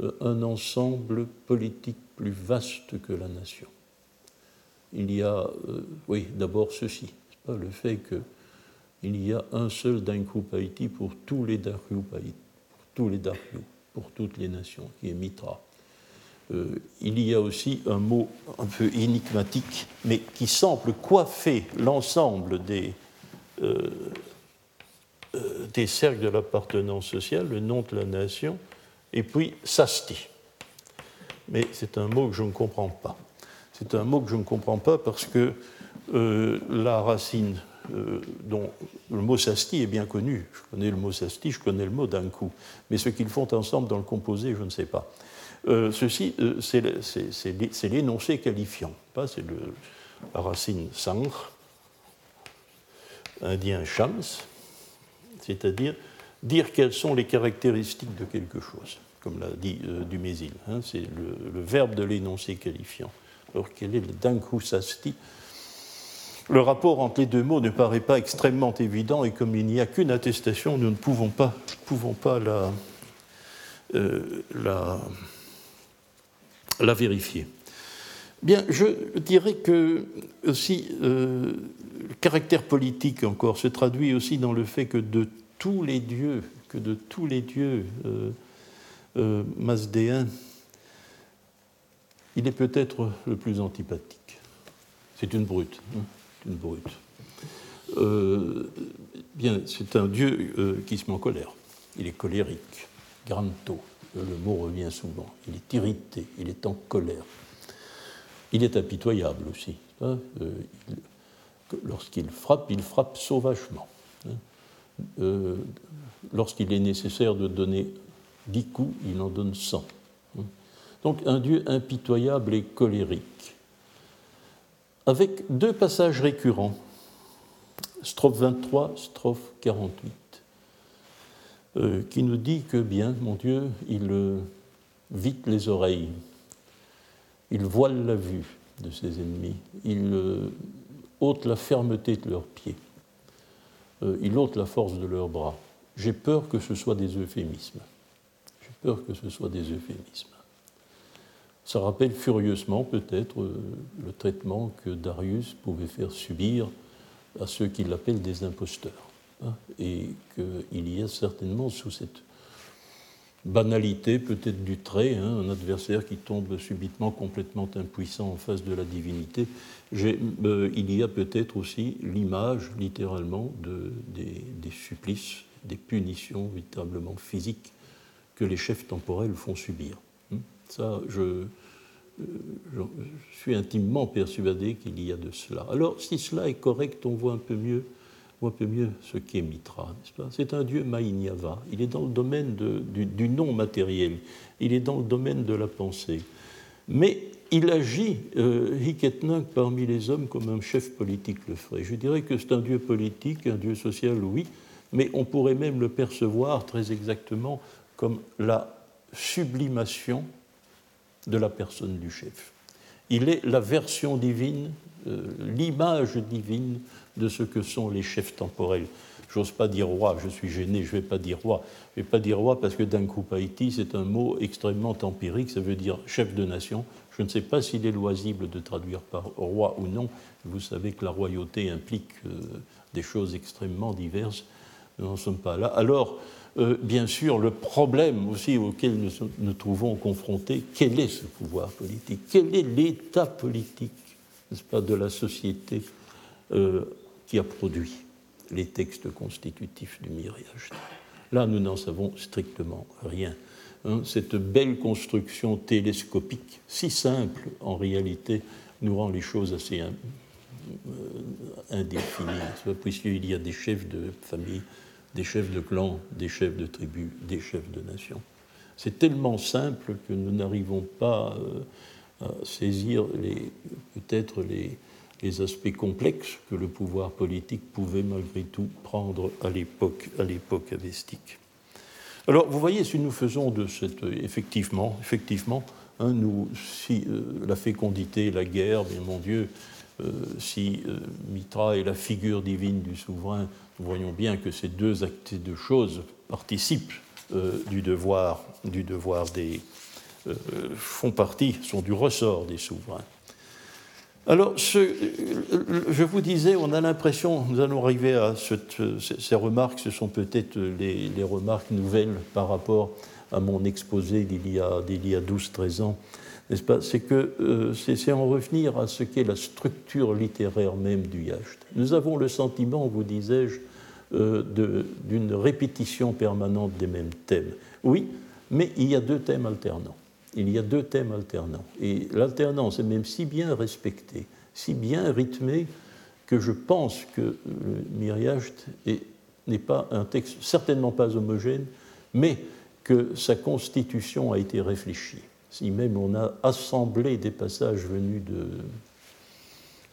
euh, un ensemble politique plus vaste que la nation. Il y a, euh, oui, d'abord ceci, le fait qu'il y a un seul Haïti pour tous les pour tous les pour toutes les nations, qui est Mitra. Euh, il y a aussi un mot un peu énigmatique, mais qui semble coiffer l'ensemble des, euh, des cercles de l'appartenance sociale, le nom de la nation, et puis Sasti. Mais c'est un mot que je ne comprends pas. C'est un mot que je ne comprends pas parce que euh, la racine euh, dont le mot sasti est bien connu. Je connais le mot sasti, je connais le mot d'un coup. Mais ce qu'ils font ensemble dans le composé, je ne sais pas. Euh, ceci, c'est l'énoncé qualifiant. C'est la racine sangre, indien shams, c'est-à-dire dire quelles sont les caractéristiques de quelque chose, comme l'a dit Dumézil. Hein, c'est le, verbe de l'énoncé qualifiant. Alors quel est le Danku Sasti Le rapport entre les deux mots ne paraît pas extrêmement évident et comme il n'y a qu'une attestation, nous ne pouvons pas, pouvons pas la, euh, la, la, vérifier. Bien, je dirais que aussi euh, le caractère politique encore se traduit aussi dans le fait que de tous les dieux, que de tous les dieux euh, euh masdéens, il est peut-être le plus antipathique. C'est une brute. Hein, une brute. Euh, bien, c'est un dieu qui se met en colère. Il est colérique, granto, le mot revient souvent. Il est irrité, il est en colère. Il est impitoyable aussi. Hein, euh, lorsqu'il frappe, il frappe sauvagement. Hein. lorsqu'il est nécessaire de donner dix coups, il en donne cent. Donc un Dieu impitoyable et colérique, avec deux passages récurrents, strophe 23, strophe 48, euh, qui nous dit que bien, mon Dieu, il euh, vite les oreilles, il voile la vue de ses ennemis, il euh, ôte la fermeté de leurs pieds, il ôte la force de leurs bras. J'ai peur que ce soit des euphémismes. J'ai peur que ce soit des euphémismes. Ça rappelle furieusement peut-être euh, le traitement que Darius pouvait faire subir à ceux qu'il appelle des imposteurs. Hein, et qu'il y a certainement sous cette banalité peut-être du trait, hein, un adversaire qui tombe subitement complètement impuissant en face de la divinité, euh, il y a peut-être aussi l'image littéralement de, des, supplices, des punitions véritablement physiques que les chefs temporels font subir. Ça, je, je suis intimement persuadé qu'il y a de cela. Alors, si cela est correct, on voit un peu mieux, un peu mieux ce qu'est Mitra, n'est-ce pas C'est un dieu Maïnyava. Il est dans le domaine du, non matériel. Il est dans le domaine de la pensée. Mais il agit, euh, parmi les hommes, comme un chef politique le ferait. Je dirais que c'est un dieu politique, un dieu social, oui, mais on pourrait même le percevoir très exactement comme la sublimation de la personne du chef. Il est la version divine, euh, l'image divine de ce que sont les chefs temporels. J'ose pas dire roi, je suis gêné, je ne vais pas dire roi. Je ne vais pas dire roi parce que d'un coup Haïti, c'est un mot extrêmement empirique, ça veut dire chef de nation. Je ne sais pas s'il est loisible de traduire par roi ou non. Vous savez que la royauté implique euh, des choses extrêmement diverses. Nous n'en sommes pas là. Alors, euh, bien sûr, le problème aussi auquel nous nous trouvons confrontés, quel est ce pouvoir politique? Quel est l'état politique, n'est-ce pas, de la société euh, qui a produit les textes constitutifs du myriage Là, nous n'en savons strictement rien. Hein. cette belle construction télescopique, si simple en réalité, nous rend les choses assez euh, indéfinies, puisqu'il y a des chefs de famille des chefs de clan, des chefs de tribus, des chefs de nation. C'est tellement simple que nous n'arrivons pas euh, à saisir peut-être les, aspects complexes que le pouvoir politique pouvait malgré tout prendre à l'époque, à avestique. Alors, vous voyez, si nous faisons de cette, effectivement, effectivement, hein, si euh, la fécondité, la guerre, bien mon Dieu, euh, si Mitra est la figure divine du souverain, nous voyons bien que ces deux actes de choses participent euh, du devoir, du devoir des, font partie, sont du ressort des souverains. Alors, je vous disais, on a l'impression, nous allons arriver à ces remarques, ce sont peut-être les, remarques nouvelles par rapport à mon exposé d'il y a, a 12-13 ans, n'est-ce pas? C'est que euh, c'est en revenir à ce qu'est la structure littéraire même du yacht. Nous avons le sentiment, vous disais-je, euh, d'une répétition permanente des mêmes thèmes. Oui, mais il y a deux thèmes alternants il y a deux thèmes alternants. Et l'alternance est même si bien respectée, si bien rythmée, que je pense que le Miriacht n'est pas un texte certainement pas homogène, mais que sa constitution a été réfléchie. Si même on a assemblé des passages venus de,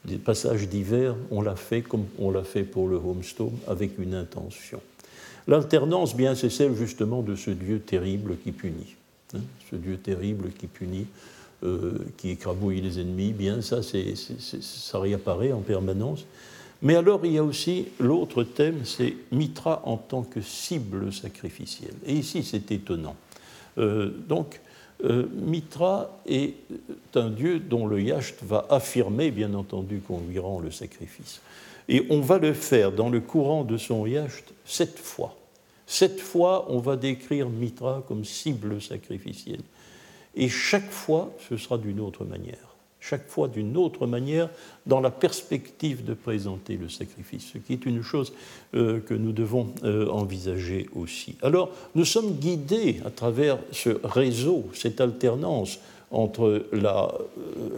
des passages divers, on l'a fait comme on l'a fait pour le Homestone, avec une intention. L'alternance, bien, c'est celle justement de ce Dieu terrible qui punit. Hein, ce Dieu terrible qui punit, euh, qui écrabouille les ennemis, bien ça, ça réapparaît en permanence. Mais alors il y a aussi l'autre thème, c'est Mitra en tant que cible sacrificielle. Et ici c'est étonnant. Euh, donc euh, Mitra est un dieu dont le Yacht va affirmer, bien entendu, qu'on lui rend le sacrifice. Et on va le faire dans le courant de son Yacht sept fois. Cette fois, on va décrire Mitra comme cible sacrificielle. Et chaque fois, ce sera d'une autre manière. Chaque fois d'une autre manière, dans la perspective de présenter le sacrifice, ce qui est une chose euh, que nous devons euh, envisager aussi. Alors, nous sommes guidés à travers ce réseau, cette alternance entre la,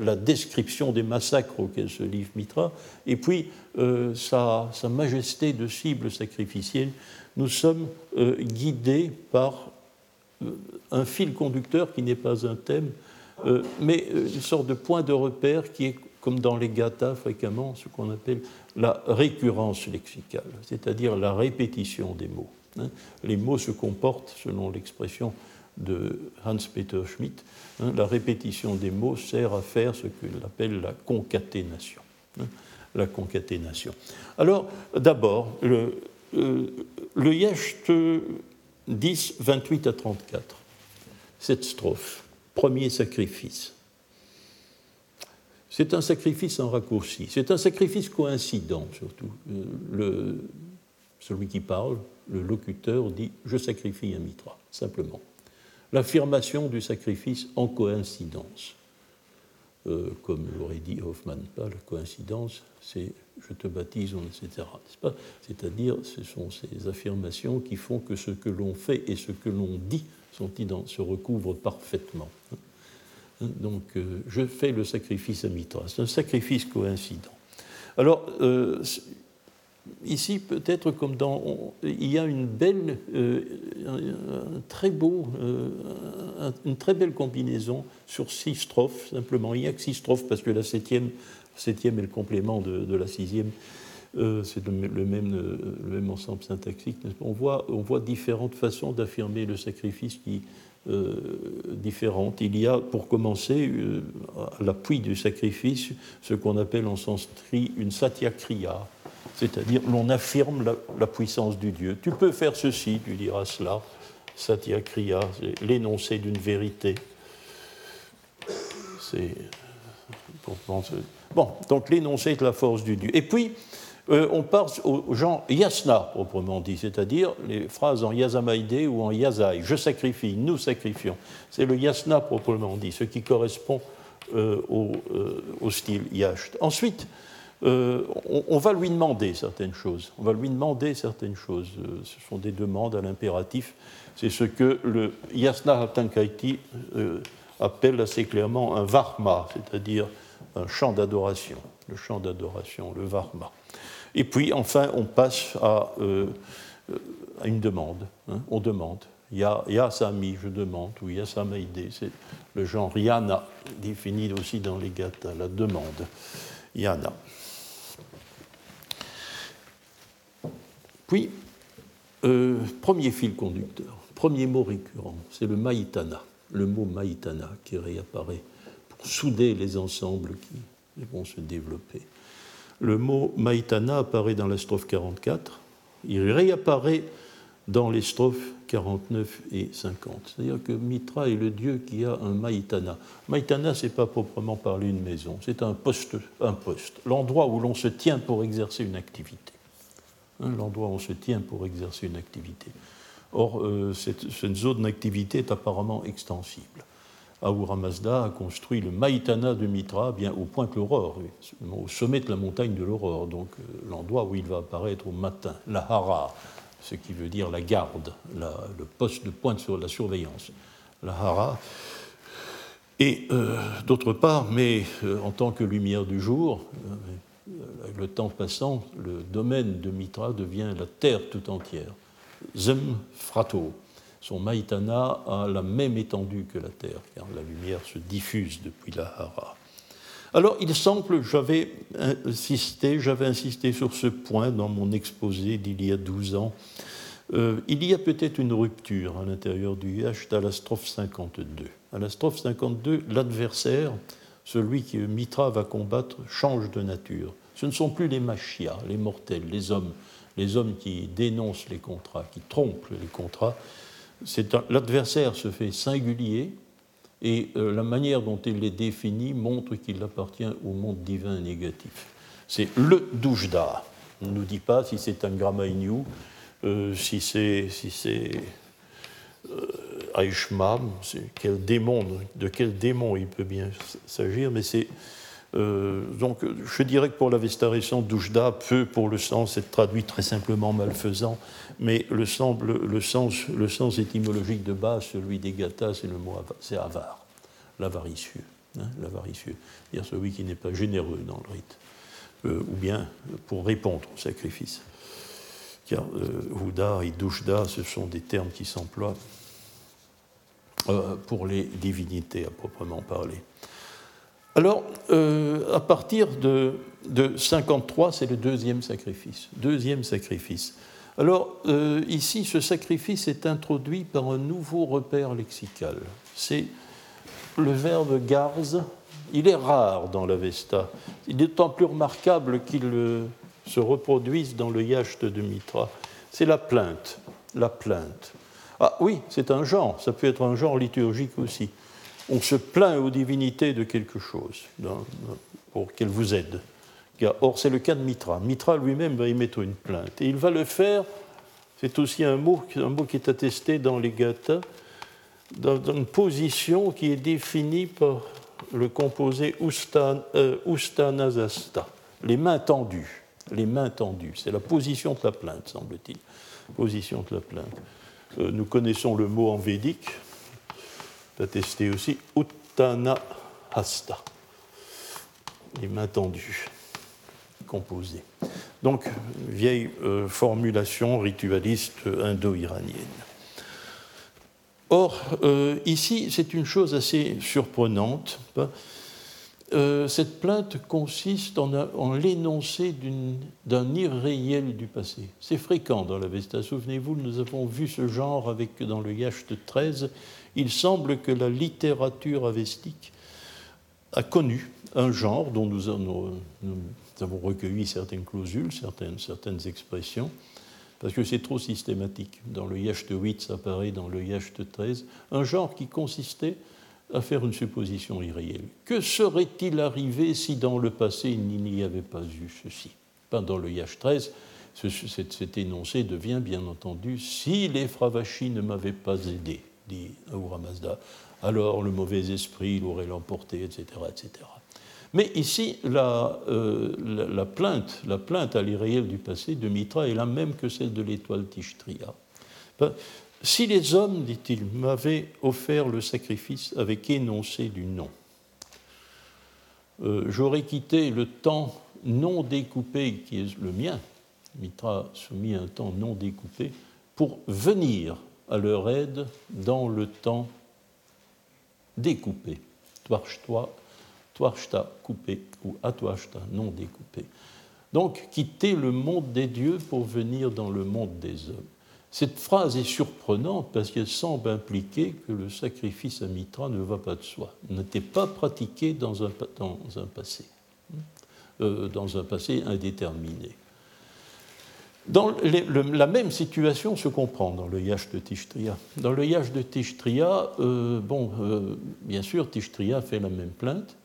euh, description des massacres auxquels se livre Mitra et puis sa majesté de cible sacrificielle nous sommes euh, guidés par euh, un fil conducteur qui n'est pas un thème, euh, mais une sorte de point de repère qui est, comme dans les gathas fréquemment, ce qu'on appelle la récurrence lexicale, c'est-à-dire la répétition des mots. Hein. Les mots se comportent, selon l'expression de Hans-Peter Schmidt, hein, la répétition des mots sert à faire ce qu'il appelle la concaténation. Hein, la concaténation. Alors, d'abord, le, le Yecht 10, 28 à 34, cette strophe, premier sacrifice. C'est un sacrifice en raccourci, c'est un sacrifice coïncident surtout. Euh, celui qui parle, le locuteur, dit Je sacrifie un mitra, simplement. L'affirmation du sacrifice en coïncidence. Euh, comme l'aurait dit Hoffman, pas la coïncidence, c'est je te baptise, etc. C'est-à-dire, ce sont ces affirmations qui font que ce que l'on fait et ce que l'on dit sont, se recouvrent parfaitement. Hein, donc, euh, je fais le sacrifice à Mitra. C'est un sacrifice coïncident. Alors, euh, ici, peut-être comme dans. il y a une belle. Euh, un, très beau. une très belle combinaison sur six strophes, simplement. Il n'y a que six strophes parce que la septième septième est le complément de, la sixième. Euh, c'est le, même, euh, le, même, ensemble syntaxique. On voit, on voit différentes façons d'affirmer le sacrifice qui euh, différentes. Il y a, pour commencer, à l'appui du sacrifice, ce qu'on appelle en sanskrit une satyakriya, c'est-à-dire l'on affirme la, la, puissance du Dieu. Tu peux faire ceci, tu diras cela. Satyakriya, c'est l'énoncé d'une vérité. C'est pour penser Bon, donc l'énoncé est la force du Dieu. Et puis, euh, on passe au genre yasna, proprement dit, c'est-à-dire les phrases en yasamaïdé ou en yasai. Je sacrifie, nous sacrifions. C'est le yasna proprement dit, ce qui correspond euh, euh, au, style yacht. Ensuite, on, va lui demander certaines choses. On va lui demander certaines choses. ce sont des demandes à l'impératif. C'est ce que le yasna hatankaiti appelle assez clairement un varma, c'est-à-dire un chant d'adoration, le chant d'adoration, le varma. Et puis enfin, on passe à, euh, une demande. Hein, on demande. Ya, Yasami, je demande, ou Yasamaide, c'est le genre Yana, défini aussi dans les gathas, la demande. Yana. Puis, euh, premier fil conducteur, premier mot récurrent, c'est le Maïtana, le mot Maïtana qui réapparaît souder les ensembles qui vont se développer. Le mot Maïtana apparaît dans la strophe 44. Il réapparaît dans les strophes 49 et 50. C'est-à-dire que Mitra est le dieu qui a un Maïtana. Maïtana, ce n'est pas proprement parler une maison, c'est un poste, un poste, l'endroit où l'on se tient pour exercer une activité. Hein, l'endroit où on se tient pour exercer une activité. Or, euh, cette, zone d'activité est apparemment extensible. Ahura Mazda a construit le Maïtana de Mitra bien au point de l'aurore, au sommet de la montagne de l'aurore, donc euh, l'endroit où il va apparaître au matin, la Hara, ce qui veut dire la garde, le poste de pointe sur la surveillance, la Hara. Et euh, d'autre part, mais en tant que lumière du jour, le temps passant, le domaine de Mitra devient la terre tout entière. Zem Frato. Son Maïtana a la même étendue que la Terre, car la lumière se diffuse depuis la Hara. Alors, il semble, j'avais insisté, j'avais insisté sur ce point dans mon exposé d'il y a 12 ans. Euh, il y a peut-être une rupture à l'intérieur du Yacht à la strophe 52. À la strophe 52, l'adversaire, celui que Mitra va combattre, change de nature. Ce ne sont plus les machias, les mortels, les hommes les hommes qui dénoncent les contrats, qui trompent les contrats, l'adversaire se fait singulier et euh, la manière dont il les définit montre qu'il appartient au monde divin négatif. C'est le Doujda. On ne nous dit pas si c'est un Gramaïniou, euh, si c'est si euh, quel démon, de quel démon il peut bien s'agir, mais c'est euh, donc je dirais que pour l'Avesta récente, Doujda peut pour le sens être traduit très simplement malfaisant, mais le, sens, le sens étymologique de base, celui des gathas, c'est le mot c'est avare, l'avaricieux, hein, l'avaricieux, c'est-à-dire celui qui n'est pas généreux dans le rite, euh, ou bien pour répondre au sacrifice. Car euh, et Doujda, ce sont des termes qui s'emploient euh, pour les divinités à proprement parler. Alors, euh, à partir de, 53, c'est le deuxième sacrifice. Deuxième sacrifice. Alors, euh, ici, ce sacrifice est introduit par un nouveau repère lexical. C'est le verbe garz. Il est rare dans l'Avesta. Il est d'autant plus remarquable qu'il euh, se reproduise dans le yacht de Mitra. C'est la plainte. La plainte. Ah oui, c'est un genre. Ça peut être un genre liturgique aussi on se plaint aux divinités de quelque chose pour qu'elles vous aident. Or, c'est le cas de Mitra. Mitra lui-même va y mettre une plainte. Et il va le faire, c'est aussi un mot, qui est attesté dans les Gathas, dans une position qui est définie par le composé ustan, euh, ustanazasta, les mains tendues. Les mains tendues, c'est la position de la plainte, semble-t-il. Position de la plainte. Euh, nous connaissons le mot en védique, attesté aussi Uttana Hasta, les mains tendues, composées. Donc, vieille euh, formulation ritualiste indo-iranienne. Or, euh, ici, c'est une chose assez surprenante. Euh, cette plainte consiste en, l'énoncé d'un irréel du passé. C'est fréquent dans la Vesta. Souvenez-vous, nous avons vu ce genre avec, dans le Yacht 13 il semble que la littérature avestique a connu un genre dont nous, avons recueilli certaines clausules, certaines, certaines expressions, parce que c'est trop systématique. Dans le Yacht 8, ça apparaît dans le Yacht 13, un genre qui consistait à faire une supposition irréelle. Que serait-il arrivé si dans le passé il n'y avait pas eu ceci? Dans le Yacht 13, cet, énoncé devient bien entendu si les Fravachis ne m'avaient pas aidé dit Ahura Mazda, alors le mauvais esprit l'aurait l'emporté, etc., etc. Mais ici, euh, la, plainte, la plainte à l'irréel du passé de Mitra est la même que celle de l'étoile Tishtria. Ben, si les hommes, dit-il, m'avaient offert le sacrifice avec énoncé du nom, euh, j'aurais quitté le temps non découpé qui est le mien, Mitra soumis à un temps non découpé, pour venir à leur aide dans le temps découpé. Coupé ou atwashta non découpé. Donc quitter le monde des dieux pour venir dans le monde des hommes. Cette phrase est surprenante parce qu'elle semble impliquer que le sacrifice à Mitra ne va pas de soi, n'était pas pratiqué dans un, passé, euh, dans un passé indéterminé. Dans la même situation se comprend dans le Yash de Tishtria. Dans le Yash de Tishtria, euh, euh, bien sûr, Tishtria fait la même plainte.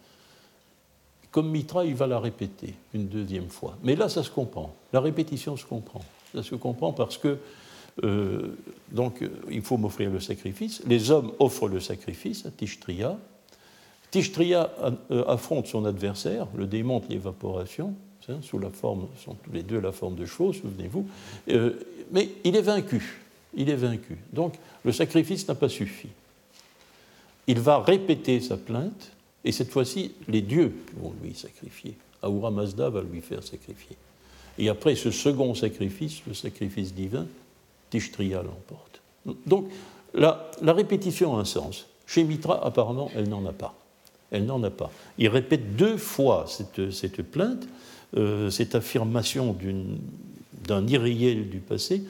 Comme Mitra, il va la répéter une deuxième fois. Mais là, ça se comprend. La répétition se comprend. Ça se comprend parce que, euh, donc, il faut m'offrir le sacrifice. Les hommes offrent le sacrifice à Tishtria. Tishtria affronte son adversaire, le démonte l'évaporation, Hein, sous la forme, sont tous les deux la forme de choses, souvenez-vous. Euh, mais il est vaincu. Il est vaincu. Donc le sacrifice n'a pas suffi. Il va répéter sa plainte, et cette fois-ci, les dieux vont lui sacrifier. Ahura Mazda va lui faire sacrifier. Et après ce second sacrifice, le sacrifice divin, Tishtria l'emporte. Donc la, la, répétition a un sens. Chez Mitra, apparemment, elle n'en a pas. Elle n'en a pas. Il répète deux fois cette plainte, euh, cette affirmation d'un irréel du passé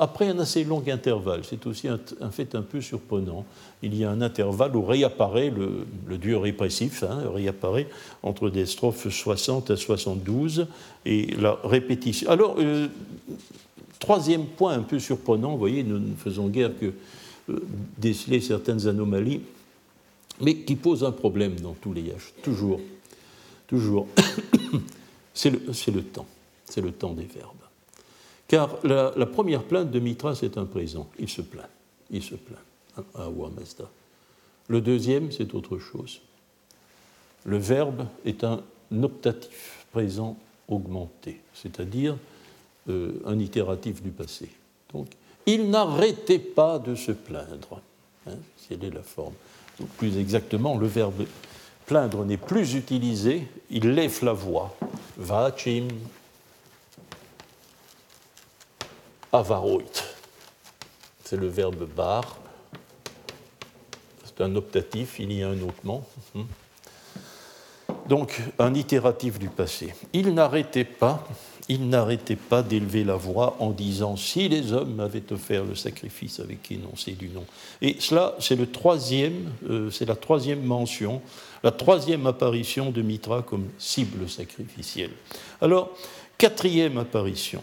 après un assez long intervalle. C'est aussi un, fait un peu surprenant. Il y a un intervalle où réapparaît le, dieu répressif, hein, réapparaît entre des strophes 60 à 72, et la répétition. Alors, euh, troisième point un peu surprenant, vous voyez, nous ne faisons guère que euh, déceler certaines anomalies, mais qui pose un problème dans tous les yachts, toujours. Toujours. C'est le, temps, c'est le temps des verbes. Car la, première plainte de Mitra, c'est un présent, il se plaint, il se plaint à. Le deuxième, c'est autre chose. Le verbe est un optatif, présent augmenté, c'est-à-dire euh, un itératif du passé. Donc, il n'arrêtait pas de se plaindre. Hein, quelle est la forme. plus exactement, le verbe plaindre n'est plus utilisé, il lève la voix. Vachim avaroit. C'est le verbe bar. C'est un optatif, il y a un ôtement. Donc, un itératif du passé. Il n'arrêtait pas il n'arrêtait pas d'élever la voix en disant Si les hommes m'avaient offert le sacrifice avec énoncé du nom. Et cela, c'est le troisième, euh, c'est la troisième mention, la troisième apparition de Mitra comme cible sacrificielle. Alors, quatrième apparition,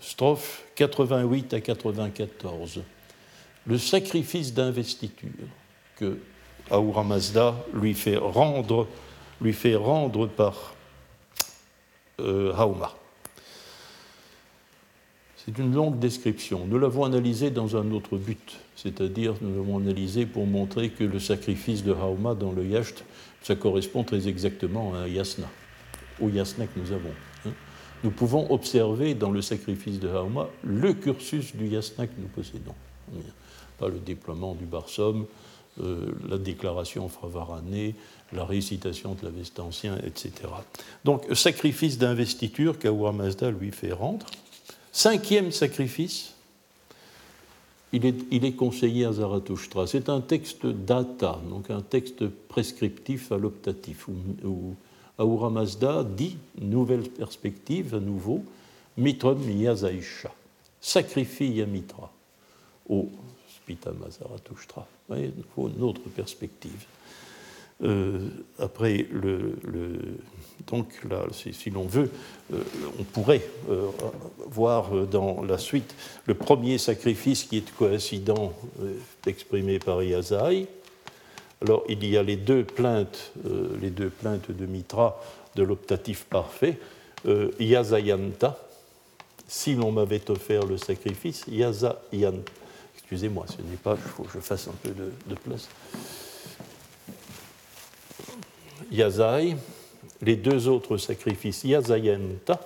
strophe 88 à 94, le sacrifice d'investiture que Ahura Mazda lui fait rendre, lui fait rendre par euh, Hauma. C'est une longue description. Nous l'avons analysée dans un autre but, c'est-à-dire nous l'avons analysée pour montrer que le sacrifice de Hauma dans le Yacht, ça correspond très exactement à un Yasna, au Yasna que nous avons. Hein. Nous pouvons observer dans le sacrifice de Hauma le cursus du Yasna que nous possédons. Pas le déploiement du Barsom, euh, la déclaration Fravaranée, la récitation de l'Avesta ancien, etc. Donc, sacrifice d'investiture qu'Aoura Mazda lui fait rendre. Cinquième sacrifice, il est, conseillé à Zarathustra. C'est un texte data, donc un texte prescriptif à l'optatif, où, Ahura Mazda dit, nouvelle perspective à nouveau, mitram yazaisha, sacrifie Yamitra au Spitama Zarathustra. Il faut une autre perspective. Euh, après, le, donc là, si, l'on veut, euh, on pourrait euh, voir dans la suite le premier sacrifice qui est coïncident exprimé par Yazai. Alors, il y a les deux plaintes, les deux plaintes de Mitra de l'optatif parfait, Yazayanta, si l'on m'avait offert le sacrifice, Yazayanta. Excusez-moi, ce n'est pas, il faut que je fasse un peu de, de place. Yazai, les deux autres sacrifices, Yazayenta,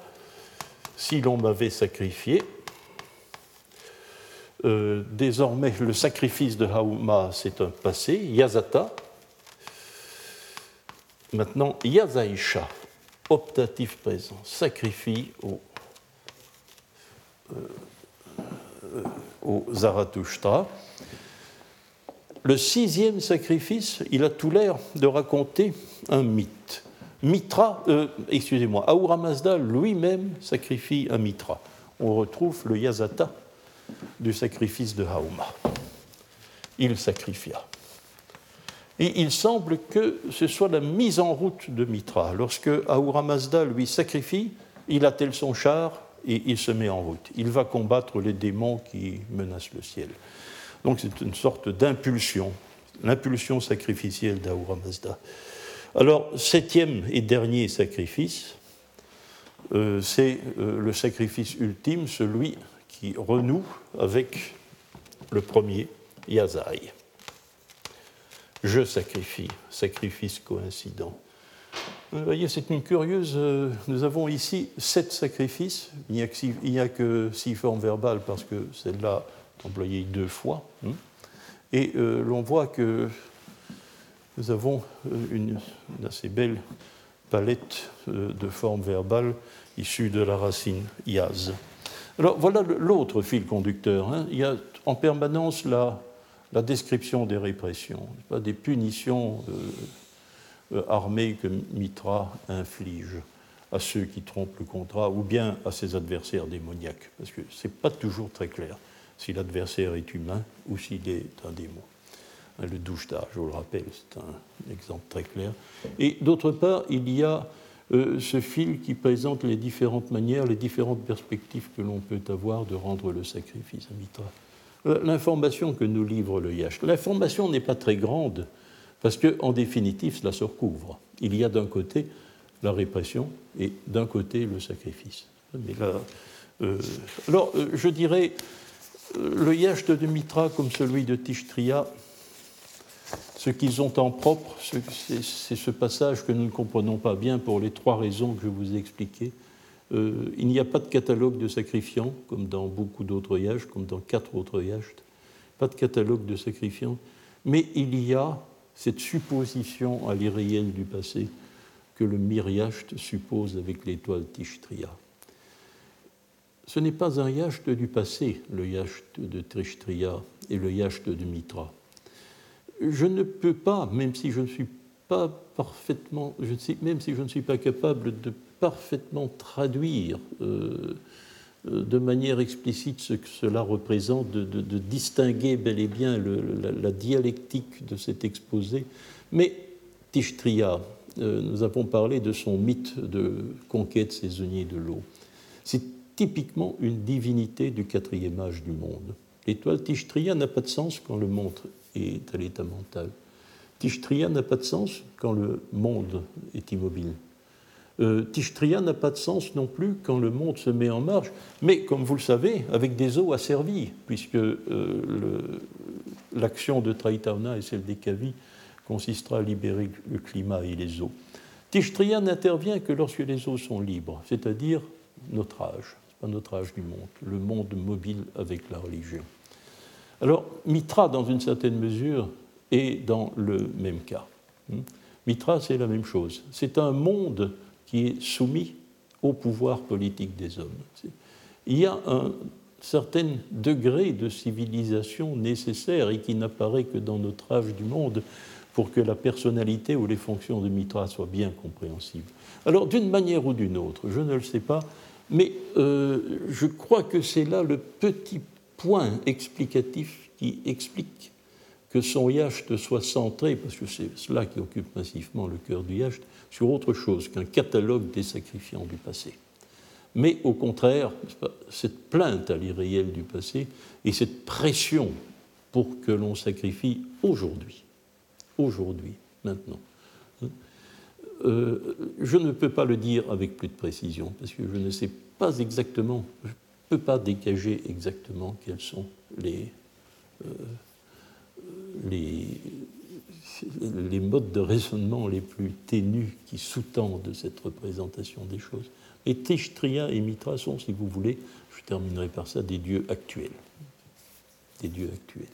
si l'on m'avait sacrifié. Euh, désormais, le sacrifice de Hauma, c'est un passé, Yazata. Maintenant, Yazaisha, optatif présent, sacrifie au, euh, au Zarathustra. Le sixième sacrifice, il a tout l'air de raconter un mythe. Mitra, euh, excusez-moi, Ahura Mazda lui-même sacrifie un Mitra. On retrouve le Yazata du sacrifice de Hauma. Il sacrifia. Et il semble que ce soit la mise en route de Mitra. Lorsque Ahura Mazda lui sacrifie, il attelle son char et il se met en route. Il va combattre les démons qui menacent le ciel. Donc c'est une sorte d'impulsion, l'impulsion sacrificielle d'Ahura Mazda. Alors, septième et dernier sacrifice, euh, c'est euh, le sacrifice ultime, celui qui renoue avec le premier, Yazai. Je sacrifie, sacrifice coïncident. Vous voyez, c'est une curieuse. Euh, nous avons ici sept sacrifices. Il n'y a, que six formes verbales parce que celle-là est employée deux fois. Hein. Et euh, l'on voit que nous avons euh, une, assez belle palette de formes verbales issues de la racine yaz. Alors voilà l'autre fil conducteur. Hein. Il y a en permanence la, description des répressions, des punitions. Euh, armée que Mitra inflige à ceux qui trompent le contrat ou bien à ses adversaires démoniaques. Parce que ce n'est pas toujours très clair si l'adversaire est humain ou s'il est un démon. Hein, le doucheta, je vous le rappelle, c'est un exemple très clair. Et d'autre part, il y a euh, ce fil qui présente les différentes manières, les différentes perspectives que l'on peut avoir de rendre le sacrifice à Mitra. Euh, l'information que nous livre le Yash. L'information n'est pas très grande, parce qu'en définitive, cela se recouvre. Il y a d'un côté la répression et d'un côté le sacrifice. Mais là, euh, alors, je dirais, le yacht de Mitra comme celui de Tishtria, ce qu'ils ont en propre, c'est ce passage que nous ne comprenons pas bien pour les trois raisons que je vous ai expliquées. il n'y a pas de catalogue de sacrifiants, comme dans beaucoup d'autres yachts, comme dans quatre autres yachts. Pas de catalogue de sacrifiants. Mais il y a cette supposition à du passé que le Miriacht suppose avec l'étoile Tishtria. Ce n'est pas un yacht du passé, le yacht de Tishtria et le yacht de Mitra. Je ne peux pas, même si je ne suis pas parfaitement, je sais, même si je ne suis pas capable de parfaitement traduire euh, euh, de manière explicite ce que cela représente, de, distinguer bel et bien la, dialectique de cet exposé. Mais Tishtria, euh, nous avons parlé de son mythe de conquête saisonnier de l'eau. Typiquement une divinité du quatrième âge du monde. L'étoile Tishtria n'a pas de sens quand le monde est à l'état mental. Tishtria n'a pas de sens quand le monde est immobile. Euh, Tishtria n'a pas de sens non plus quand le monde se met en marche, mais comme vous le savez, avec des eaux asservies, puisque euh, l'action de Traitauna et celle des Kavi consistera à libérer le climat et les eaux. Tishtria n'intervient que lorsque les eaux sont libres, c'est-à-dire notre âge, pas notre âge du monde, le monde mobile avec la religion. Alors, Mitra, dans une certaine mesure, est dans le même cas. Hmm? Mitra, c'est la même chose. C'est un monde qui est soumis au pouvoir politique des hommes. Il y a un certain degré de civilisation nécessaire et qui n'apparaît que dans notre âge du monde pour que la personnalité ou les fonctions de Mitra soient bien compréhensibles. Alors, d'une manière ou d'une autre, je ne le sais pas, mais euh, je crois que c'est là le petit point explicatif qui explique que son yacht soit centré, parce que c'est cela qui occupe massivement le cœur du yacht, sur autre chose qu'un catalogue des sacrifiants du passé. Mais au contraire, cette plainte à l'irréel du passé et cette pression pour que l'on sacrifie aujourd'hui, aujourd'hui, maintenant. Euh, je ne peux pas le dire avec plus de précision, parce que je ne sais pas exactement, je ne peux pas dégager exactement quels sont les, euh, les, les modes de raisonnement les plus ténus qui sous-tendent cette représentation des choses. Et Tishtria et Mitra sont, si vous voulez, je terminerai par ça, des dieux actuels. Des dieux actuels.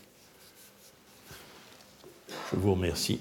Je vous remercie.